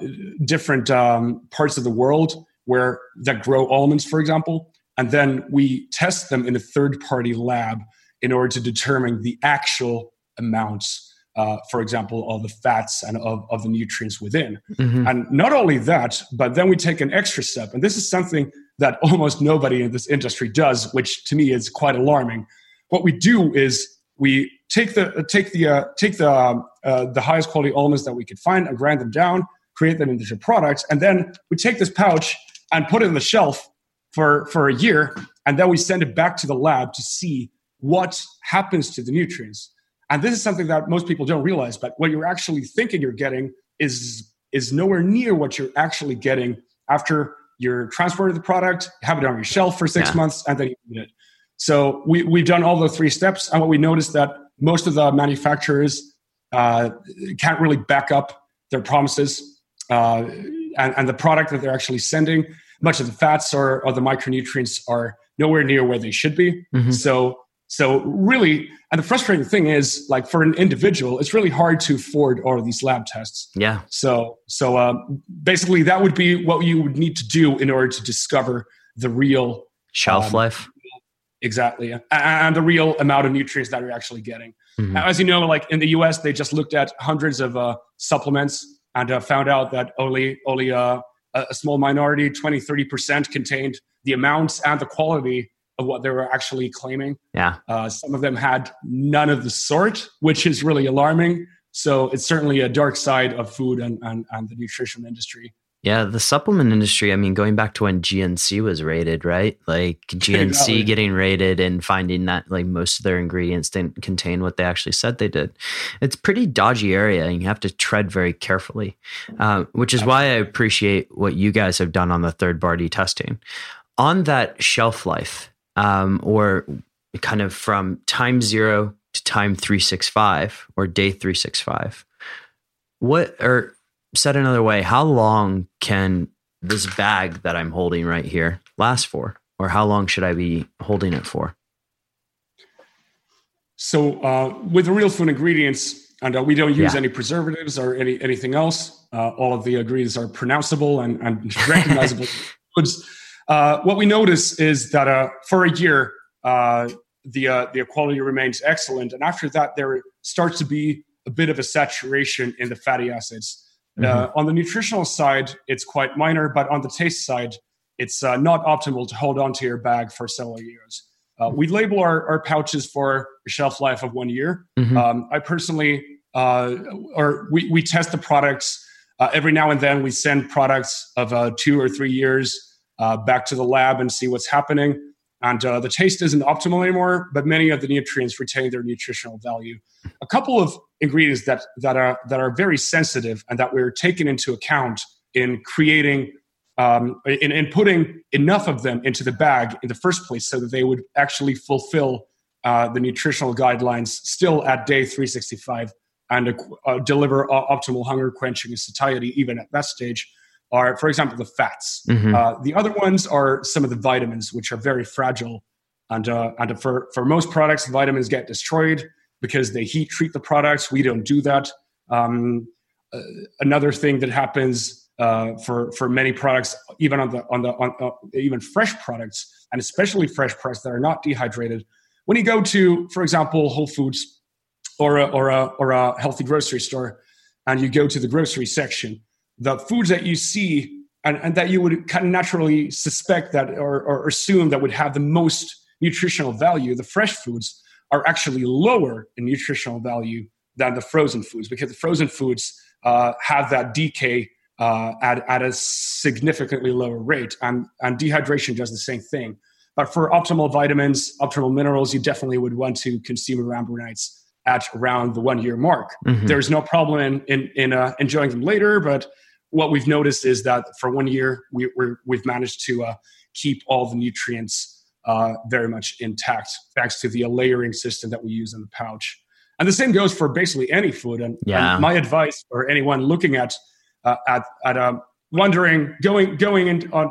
different um, parts of the world where that grow almonds, for example, and then we test them in a third party lab in order to determine the actual amounts. Uh, for example, of the fats and of, of the nutrients within. Mm-hmm. And not only that, but then we take an extra step. And this is something that almost nobody in this industry does, which to me is quite alarming. What we do is we take the take the uh, take the um, uh, the highest quality almonds that we could find and grind them down, create them into products, and then we take this pouch and put it on the shelf for for a year, and then we send it back to the lab to see what happens to the nutrients. And this is something that most people don't realize, but what you're actually thinking you're getting is is nowhere near what you're actually getting after you're transported the product, have it on your shelf for six yeah. months, and then you eat it. So we, we've done all the three steps, and what we noticed that most of the manufacturers uh, can't really back up their promises uh, and, and, the product that they're actually sending. Much of the fats or, or the micronutrients are nowhere near where they should be. Mm-hmm. So so really, and the frustrating thing is, like for an individual, it's really hard to afford all of these lab tests. Yeah. So so um, basically, that would be what you would need to do in order to discover the real shelf um, life exactly. And the real amount of nutrients that you're actually getting. Mm-hmm. as you know like in the us they just looked at hundreds of uh, supplements and uh, found out that only only uh, a small minority 20 30% contained the amounts and the quality of what they were actually claiming. Yeah. Uh, some of them had none of the sort which is really alarming. So it's certainly a dark side of food and, and, and the nutrition industry yeah, the supplement industry, I mean, going back to when GNC was rated, right? Like GNC exactly. getting rated and finding that like most of their ingredients didn't contain what they actually said they did. It's pretty dodgy area and you have to tread very carefully, uh, which is why I appreciate what you guys have done on the third party testing. On that shelf life, um, or kind of from time zero to time 365 or day 365, what are said another way, how long can this bag that I'm holding right here last for? Or how long should I be holding it for? So, uh, with real food ingredients, and uh, we don't use yeah. any preservatives or any anything else. Uh, all of the ingredients are pronounceable and, and recognizable foods. Uh, what we notice is that uh, for a year, uh, the the quality remains excellent, and after that, there starts to be a bit of a saturation in the fatty acids. Uh, Mhm. Uh, on the nutritional side, it's quite minor, but on the taste side, it's uh, not optimal to hold onto your bag for several years. Uh, we label our, our pouches for a shelf life of one year. Mhm. Um, I personally, uh, or we, we test the products uh, every now and then. We send products of uh, two or three years uh, back to the lab and see what's happening. And uh, the taste isn't optimal anymore, but many of the nutrients retain their nutritional value. A couple of ingredients that that are that are very sensitive and that we're taking into account in creating um, in, in putting enough of them into the bag in the first place so that they would actually fulfill uh, the nutritional guidelines still at day 365 and uh, deliver uh, optimal hunger quenching and satiety even at that stage are for example the fats Mhm. uh, the other ones are some of the vitamins which are very fragile and, uh, and for, for most products vitamins get destroyed because they heat treat the products we don't do that um, uh, another thing that happens uh, for for many products, even on the on the on uh, even fresh products, and especially fresh products that are not dehydrated. When you go to, for example, Whole Foods or a, or a or a healthy grocery store, and you go to the grocery section, the foods that you see and, and that you would kind of naturally suspect that or, or assume that would have the most nutritional value, the fresh foods are actually lower in nutritional value than the frozen foods because the frozen foods uh, have that decay uh, at, at a significantly lower rate. And, and dehydration does the same thing. But for optimal vitamins, optimal minerals, you definitely would want to consume our Ambronites at around the one year mark. Mhm. There's no problem in, in, in uh, enjoying them later, but what we've noticed is that for one year, we, we're, we've managed to uh, keep all the nutrients uh, very much intact thanks to the layering system that we use in the pouch. And the same goes for basically any food. And, Yeah. and my advice for anyone looking at uh, at at um, wondering, going going in, on,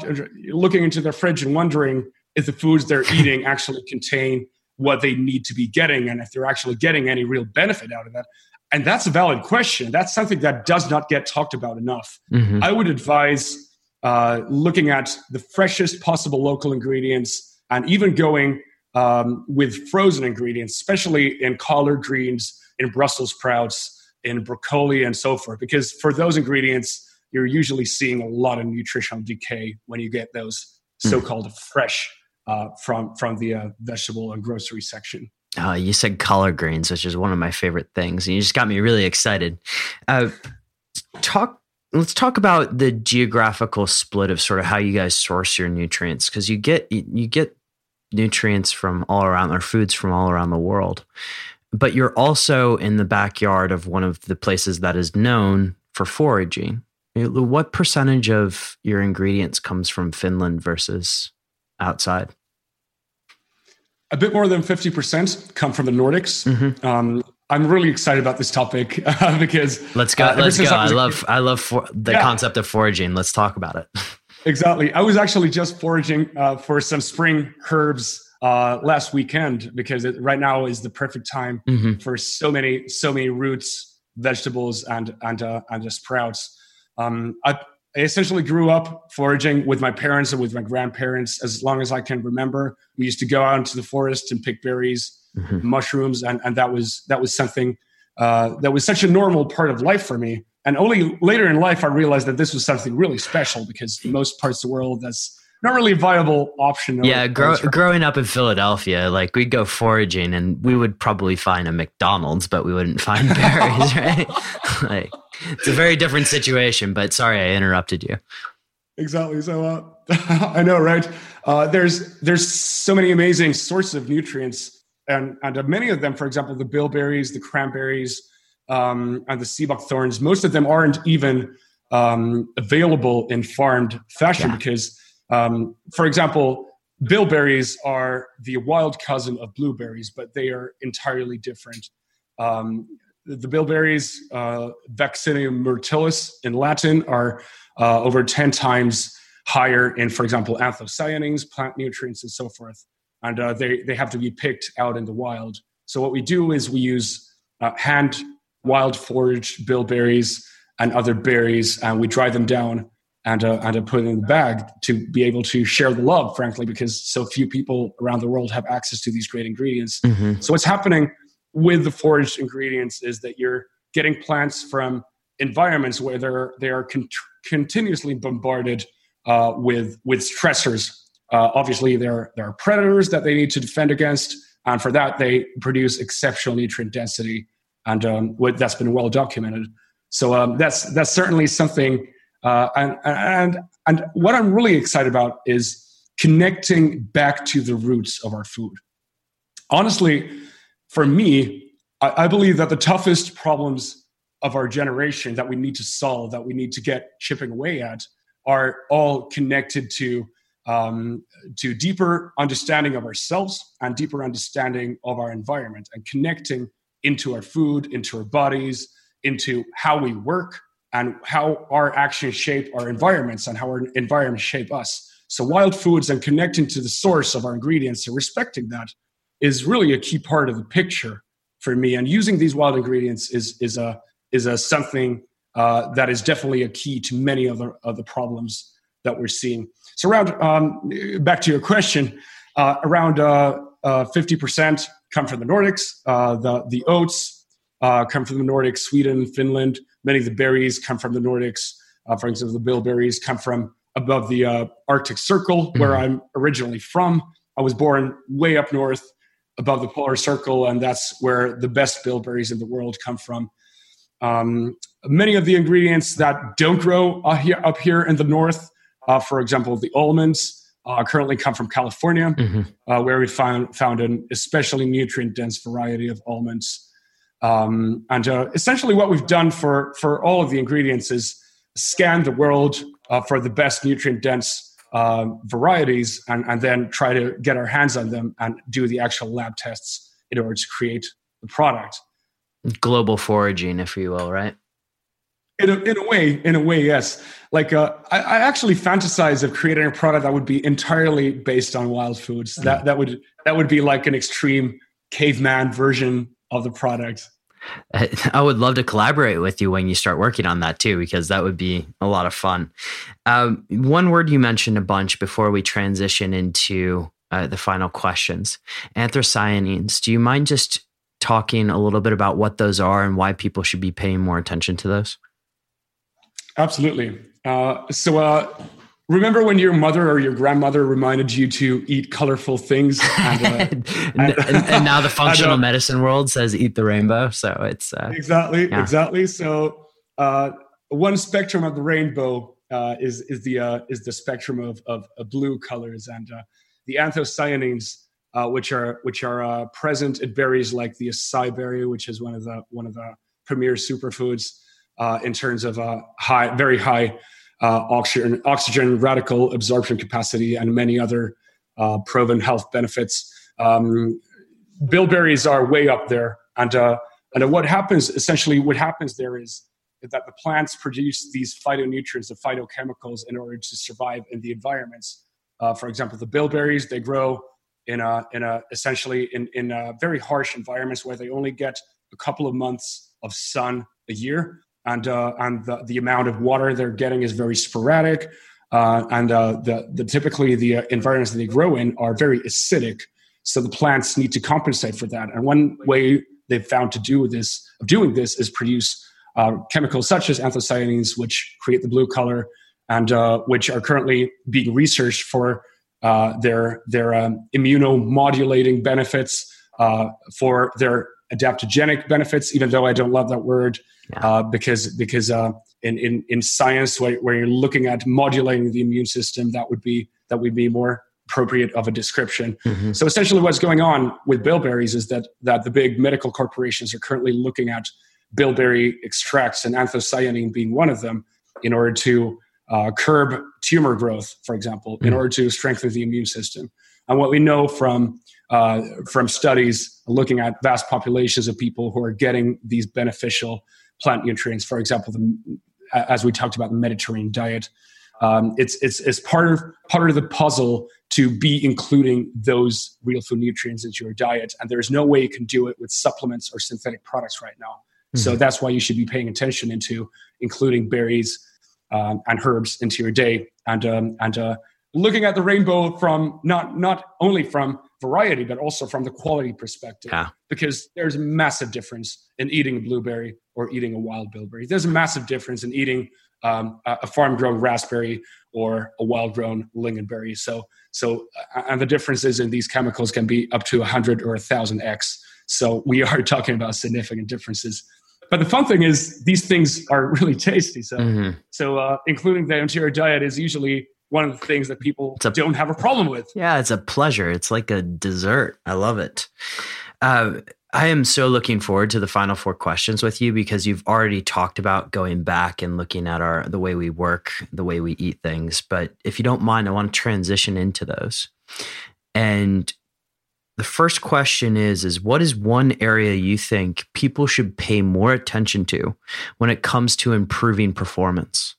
looking into their fridge and wondering if the foods they're eating actually contain what they need to be getting, and if they're actually getting any real benefit out of that. And that's a valid question. That's something that does not get talked about enough. Mhm. I would advise uh, looking at the freshest possible local ingredients and even going um, with frozen ingredients, especially in collard greens, in Brussels sprouts, in broccoli, and so forth. Because for those ingredients, you're usually seeing a lot of nutritional decay when you get those so-called fresh uh, from from the uh, vegetable and grocery section. Uh, you said collard greens, which is one of my favorite things, and you just got me really excited. Uh, talk. Let's talk about the geographical split of sort of how you guys source your nutrients, because you get you get nutrients from all around, or foods from all around the world, but you're also in the backyard of one of the places that is known for foraging. What percentage of your ingredients comes from Finland versus outside? A bit more than 50% come from the Nordics. Mhm. Um, I'm really excited about this topic uh, because Let's go. Uh, let's go. I I love I love for, the Yeah. concept of foraging. Let's talk about it. Exactly. I was actually just foraging uh, for some spring herbs uh, last weekend because it, right now is the perfect time Mhm. for so many so many roots, vegetables, and and uh, and sprouts. Um, I, I essentially grew up foraging with my parents and with my grandparents as long as I can remember. We used to go out into the forest and pick berries, Mhm. mushrooms, and and that was that was something uh, that was such a normal part of life for me. And only later in life, I realized that this was something really special because in most parts of the world, that's not really a viable option. Yeah, grow, growing up in Philadelphia, like we'd go foraging and we would probably find a McDonald's, but we wouldn't find berries, right? like it's a very different situation. But sorry, I interrupted you. Exactly. So uh, I know, right? Uh, there's there's so many amazing sources of nutrients, and and uh, many of them, for example, the bilberries, the cranberries, um, and the sea buckthorns. Most of them aren't even um, available in farmed fashion Yeah. because, um, for example, bilberries are the wild cousin of blueberries, but they are entirely different. Um, the bilberries, uh, Vaccinium myrtillus in Latin, are uh, over 10 times higher in, for example, anthocyanins, plant nutrients, and so forth. And uh, they, they have to be picked out in the wild. So, what we do is we use uh, hand wild foraged bilberries and other berries, and we dry them down and, uh, and uh, put it in the bag to be able to share the love, frankly, because so few people around the world have access to these great ingredients. Mhm. So what's happening with the foraged ingredients is that you're getting plants from environments where they're they are con- continuously bombarded uh, with with stressors. Uh, obviously, there there are predators that they need to defend against, and for that they produce exceptional nutrient density, and um, that's been well documented. So um, that's that's certainly something. Uh, and and and what I'm really excited about is connecting back to the roots of our food. Honestly, for me, I, I believe that the toughest problems of our generation that we need to solve, that we need to get chipping away at, are all connected to um, to deeper understanding of ourselves and deeper understanding of our environment and connecting into our food, into our bodies, into how we work and how our actions shape our environments and how our environments shape us. So, wild foods and connecting to the source of our ingredients and respecting that is really a key part of the picture for me. And using these wild ingredients is is a is a something uh, that is definitely a key to many of the, of the problems that we're seeing. So, around um, back to your question, uh, around uh, uh, fifty percent come from the Nordics. Uh, the the oats uh, come from the Nordics, Sweden, Finland. Many of the berries come from the Nordics. for example, the bilberries come from above the Arctic Circle, mm-hmm. where I'm originally from. I was born way up north above the polar circle, and that's where the best bilberries in the world come from. Um, many of the ingredients that don't grow uh, here, up here in the north, uh, for example, the almonds, uh, currently come from California, mm-hmm. Uh, where we found found an especially nutrient dense variety of almonds. Um, and uh, essentially, what we've done for for all of the ingredients is scan the world uh, for the best nutrient dense varieties, and, and then try to get our hands on them and do the actual lab tests in order to create the product global foraging, if you will, right? In a, in a way, in a way, yes. Like uh, I, I, actually fantasize of creating a product that would be entirely based on wild foods. That that would that would be like an extreme caveman version of the product. I would love to collaborate with you when you start working on that too, because that would be a lot of fun. Um, one word you mentioned a bunch before we transition into uh, the final questions anthocyanins. Do you mind just talking a little bit about what those are and why people should be paying more attention to those? Absolutely. Uh, so, uh, remember when your mother or your grandmother reminded you to eat colorful things? And, uh, and, and, and, now the functional medicine world says eat the rainbow. So it's uh, exactly, yeah. exactly. So, uh, one spectrum of the rainbow uh, is is the is the spectrum of, of, of blue colors, and the anthocyanins uh, which are which are uh, present in berries like the acai berry, which is one of the one of the premier superfoods uh, in terms of uh, high, very high uh, oxygen oxygen radical absorption capacity, and many other uh, proven health benefits. Um, bilberries are way up there, and and what happens essentially what happens there is that the plants produce these phytonutrients, the phytochemicals, in order to survive in the environments. for example, the bilberries they grow in a in a essentially in in a very harsh environments where they only get a couple of months of sun a year, and uh, and the, the amount of water they're getting is very sporadic, uh, and uh, the the typically the uh, environments that they grow in are very acidic, so the plants need to compensate for that. And one way they've found to do this of doing this is produce uh, chemicals such as anthocyanins, which create the blue color, and uh, which are currently being researched for their their um, immunomodulating benefits, for their adaptogenic benefits. Even though I don't love that word, yeah. uh, because because uh, in, in in science where, where you're looking at modulating the immune system, that would be that would be more appropriate of a description. Mm-hmm. So essentially, what's going on with bilberries is that that the big medical corporations are currently looking at bilberry extracts and anthocyanin being one of them in order to uh, curb tumor growth, for example, in mm. order to strengthen the immune system. And what we know from uh, from studies looking at vast populations of people who are getting these beneficial plant nutrients, for example, the, as we talked about the Mediterranean diet, um, it's it's it's part of part of the puzzle to be including those real food nutrients into your diet. And there's no way you can do it with supplements or synthetic products right now. Mm-hmm. So that's why you should be paying attention into including berries, um, and herbs into your day and um, and uh, looking at the rainbow from not not only from variety but also from the quality perspective yeah. because there's a massive difference in eating a blueberry or eating a wild bilberry there's a massive difference in eating um, a farm grown raspberry or a wild grown lingonberry so so uh, and the differences in these chemicals can be up to 100 or 1000 x so we are talking about significant differences but the fun thing is these things are really tasty so mm-hmm. so uh, including the entire diet is usually one of the things that people a, don't have a problem with. Yeah, it's a pleasure. It's like a dessert. I love it. Uh, I am so looking forward to the final four questions with you because you've already talked about going back and looking at our the way we work, the way we eat things. But if you don't mind, I want to transition into those. And the first question is is what is one area you think people should pay more attention to when it comes to improving performance?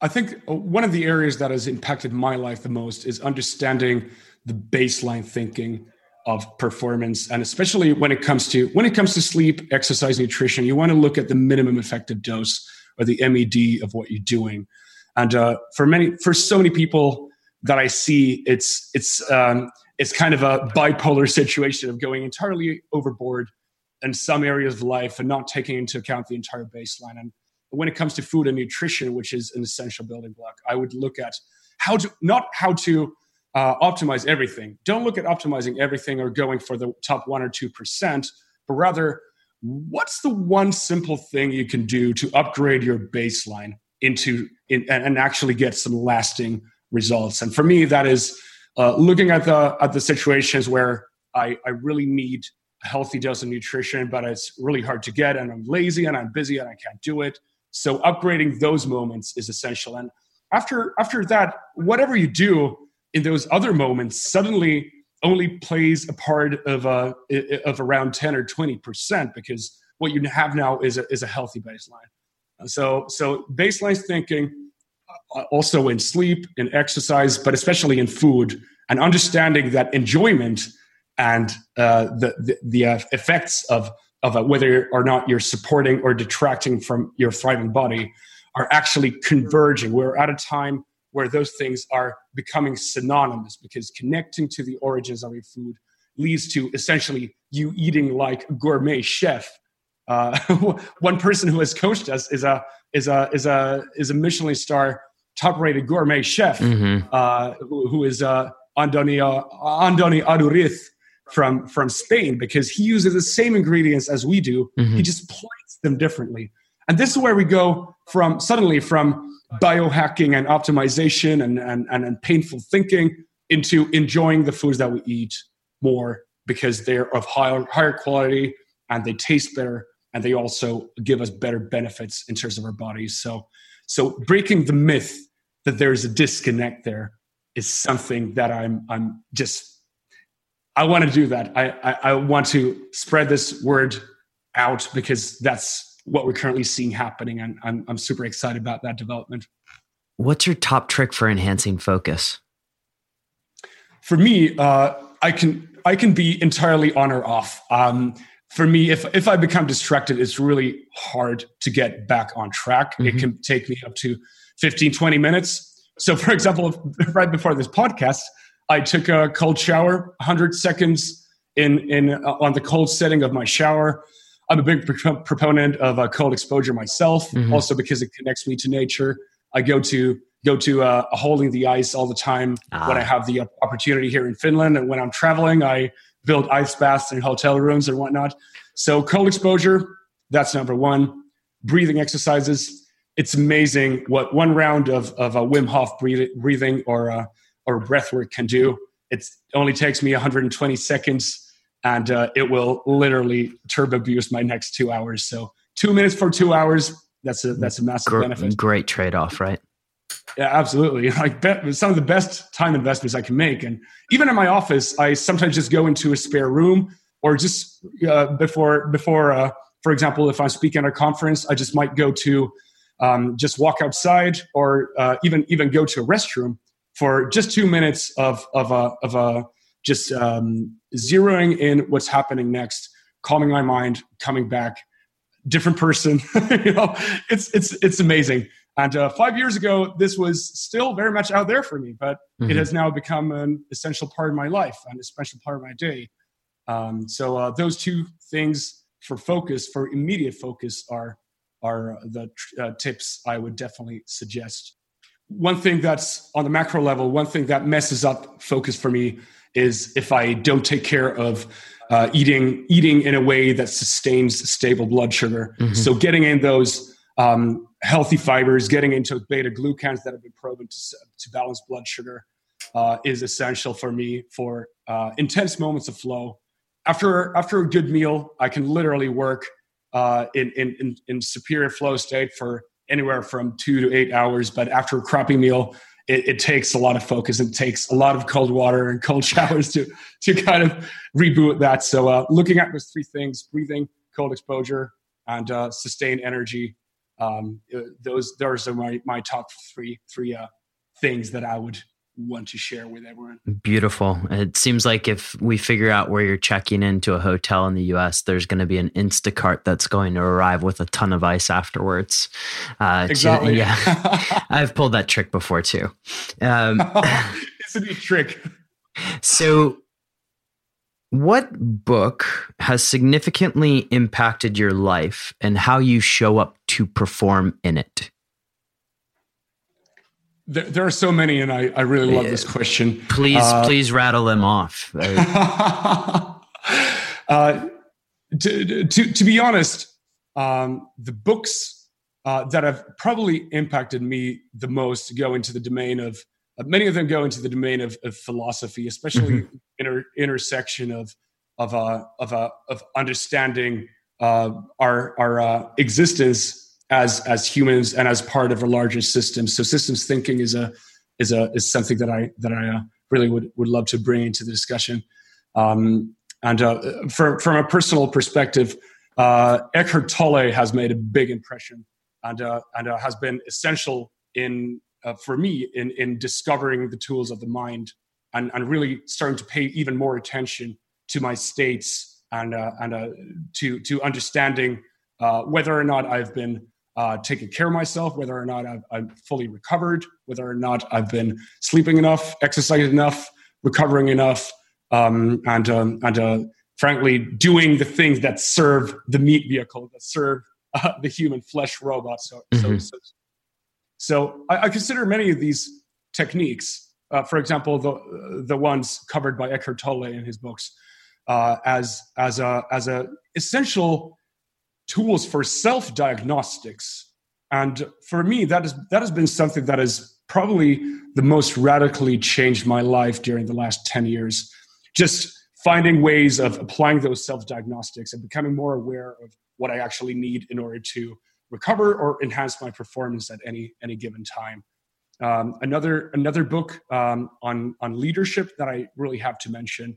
I think uh, one of the areas that has impacted my life the most is understanding the baseline thinking of performance and especially when it comes to when it comes to sleep exercise nutrition you want to look at the minimum effective dose or the med of what you're doing. And uh, for many for so many people that i see it's it's um, it's kind of a bipolar situation of going entirely overboard in some areas of life and not taking into account the entire baseline. And when it comes to food and nutrition, which is an essential building block, I would look at how to not how to uh, optimize everything. Don't look at optimizing everything or going for the top one or two percent, but rather what's the one simple thing you can do to upgrade your baseline into in, and actually get some lasting results. And for me, that is uh, looking at the at the situations where I, I really need a healthy dose of nutrition, but it's really hard to get, and I'm lazy and I'm busy and I can't do it. So upgrading those moments is essential. And after after that, whatever you do in those other moments suddenly only plays a part of a of around 10 or 20 percent because what you have now is a, is a healthy baseline. So so baseline thinking uh, also in sleep, in exercise, but especially in food, and understanding that enjoyment and uh, the the, the uh, effects of of whether or not you're supporting or detracting from your thriving body are actually converging. We're at a time where those things are becoming synonymous because connecting to the origins of your food leads to essentially you eating like a gourmet chef. Uh, one person who has coached us is a is a is a is a Michelin star top rated gourmet chef mm-hmm. uh, who, who is uh, Andoni uh, Andoni Aduriz from from Spain because he uses the same ingredients as we do. Mm-hmm. He just plates them differently. And this is where we go from suddenly from biohacking and optimization and, and, and, and painful thinking into enjoying the foods that we eat more because they're of higher, higher quality and they taste better and they also give us better benefits in terms of our bodies. So, so breaking the myth that there's a disconnect there is something that I'm, I'm just I want to do that. I, I, I want to spread this word out because that's what we're currently seeing happening, and I'm I'm super excited about that development. What's your top trick for enhancing focus? For me, uh, I can I can be entirely on or off. Um, for me, if if I become distracted, it's really hard to get back on track. Mm-hmm. It can take me up to 15, 20 minutes. So, for example, right before this podcast, I took a cold shower, 100 seconds in in uh, on the cold setting of my shower. I'm a big pro- proponent of uh, cold exposure myself, mm-hmm. also because it connects me to nature. I go to go to uh, a hole in the ice all the time ah. when I have the opportunity here in Finland, and when I'm traveling, I build ice baths in hotel rooms and whatnot. So cold exposure, that's number one. Breathing exercises. It's amazing what one round of of a Wim Hof breathing or a or breath work can do. It only takes me 120 seconds and uh, it will literally turbo boost my next two hours. So two minutes for two hours, that's a, that's a massive Gr- benefit. Great trade-off, right? Yeah, absolutely. Like some of the best time investments I can make. And even in my office, I sometimes just go into a spare room or just uh, before, before uh, for example, if I'm speaking at a conference, I just might go to um, just walk outside or uh, even, even go to a restroom for just two minutes of of a of a just um, zeroing in what's happening next, calming my mind, coming back, different person. you know, it's it's it's amazing. And uh, five years ago, this was still very much out there for me, but mm-hmm. it has now become an essential part of my life, an essential part of my day. Um, so uh, those two things for focus, for immediate focus, are are the uh, tips I would definitely suggest. One thing that's on the macro level, one thing that messes up focus for me is if I don't take care of uh, eating eating in a way that sustains stable blood sugar. Mm-hmm. So getting in those um, healthy fibers, getting into beta glucans that have been proven to, to balance blood sugar uh, is essential for me for uh, intense moments of flow. After after a good meal, I can literally work uh, in, in in superior flow state for anywhere from two to eight hours. But after a crappy meal, it, it, takes a lot of focus. It takes a lot of cold water and cold showers to to kind of reboot that. So, uh, looking at those three things: breathing, cold exposure, and uh, sustained energy. Um, uh, those those are my my top three three uh, things that I would want to share with everyone. Beautiful. It seems like if we figure out where you're checking into a hotel in the US, there's going to be an Instacart that's going to arrive with a ton of ice afterwards. Uh, exactly. To, yeah. I've pulled that trick before too. Um, it's a neat trick. So, what book has significantly impacted your life and how you show up to perform in it? There, there, are so many, and I, I really love this question. Please, uh, please rattle them off. uh, to, to, to be honest, um, the books uh, that have probably impacted me the most go into the domain of uh, many of them go into the domain of, of philosophy, especially mm-hmm. inter, intersection of of uh, of uh, of understanding uh, our our existence as as humans and as part of a larger system. So systems thinking is a is a is something that I that I uh, really would would love to bring into the discussion. Um, and uh, from from a personal perspective, uh, Eckhart Tolle has made a big impression and uh, and uh, has been essential in uh, for me in in discovering the tools of the mind and and really starting to pay even more attention to my states and and to to understanding whether or not I've been uh, taking care of myself, whether or not I've, I'm fully recovered, whether or not I've been sleeping enough, exercising enough, recovering enough, um, and um, and uh, frankly, doing the things that serve the meat vehicle, that serve uh, the human flesh robot. So, mm-hmm. so, so, I, I, consider many of these techniques, uh, for example, the the ones covered by Eckhart Tolle in his books, uh, as as a as a essential tools for self diagnostics. And for me, that, is, that has been something that has probably the most radically changed my life during the last 10 years. Just finding ways of applying those self diagnostics and becoming more aware of what I actually need in order to recover or enhance my performance at any, any given time. Um, another another book um, on on leadership that I really have to mention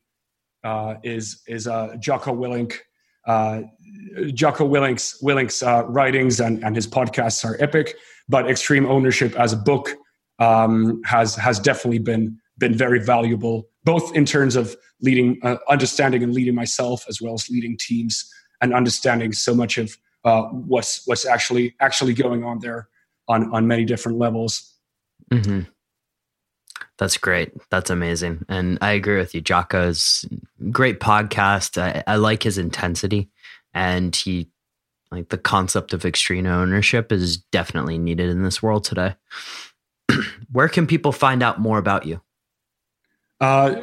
uh, is is uh, Jocko Willink, uh, Jocko Willink's, Willink's uh, writings and, and his podcasts are epic, but Extreme Ownership as a book um, has has definitely been been very valuable, both in terms of leading, uh, understanding and leading myself, as well as leading teams and understanding so much of uh, what's what's actually actually going on there on on many different levels. Mm-hmm. That's great. That's amazing. And I agree with you. Jocko's great podcast. I, I like his intensity and he like the concept of extreme ownership is definitely needed in this world today. Where can people find out more about you? Uh,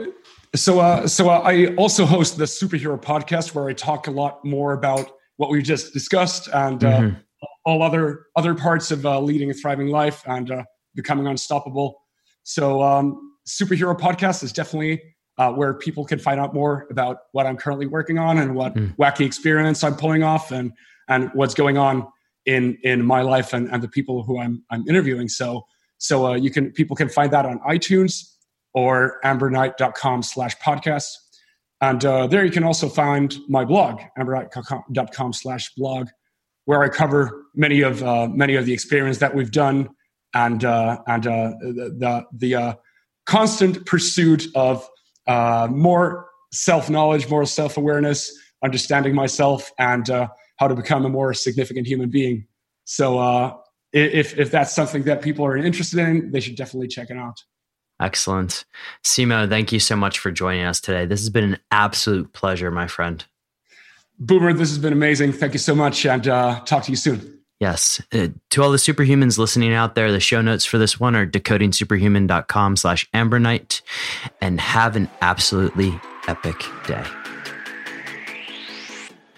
so, uh, so uh, I also host the superhero podcast where I talk a lot more about what we just discussed and uh, mm-hmm. all other other parts of uh, leading a thriving life and uh, becoming unstoppable. So, um, Superhero Podcast is definitely uh, where people can find out more about what I'm currently working on and what mm. wacky experiments I'm pulling off and and what's going on in in my life and, and the people who I'm I'm interviewing. So so uh, you can people can find that on iTunes or ambronite.com slash podcast. And uh, there you can also find my blog, ambronite.com slash blog, where I cover many of uh, many of the experiments that we've done and uh, and uh, the the uh, constant pursuit of uh, more self knowledge, more self awareness, understanding myself, and uh, how to become a more significant human being. So uh, if if that's something that people are interested in, they should definitely check it out. Excellent. Simo, thank you so much for joining us today. This has been an absolute pleasure, my friend. Boomer, this has been amazing. Thank you so much, and uh, talk to you soon. Yes. Uh, to all the superhumans listening out there, the show notes for this one are decodingsuperhuman.com slash amber ambronite and have an absolutely epic day.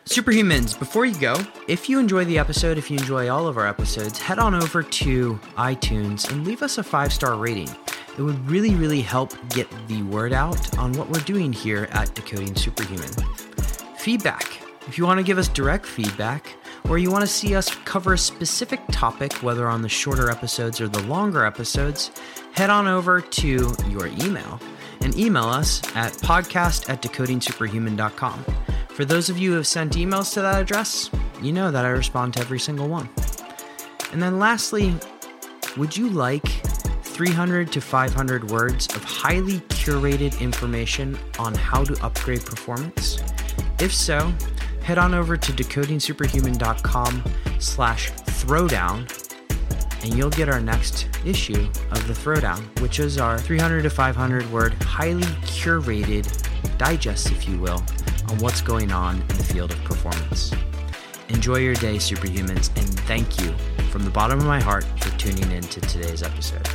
Superhumans, before you go, if you enjoy the episode, if you enjoy all of our episodes, head on over to iTunes and leave us a five star rating. It would really, really help get the word out on what we're doing here at Decoding Superhuman. Feedback. If you want to give us direct feedback, or you want to see us cover a specific topic, whether on the shorter episodes or the longer episodes, head on over to your email and email us at podcast at decodingsuperhuman.com. For those of you who have sent emails to that address, you know that I respond to every single one. And then lastly, would you like 300 to 500 words of highly curated information on how to upgrade performance? If so, head on over to decodingsuperhuman.com slash throwdown and you'll get our next issue of the throwdown which is our 300 to 500 word highly curated digest if you will on what's going on in the field of performance. Enjoy your day superhumans and thank you from the bottom of my heart for tuning in to today's episode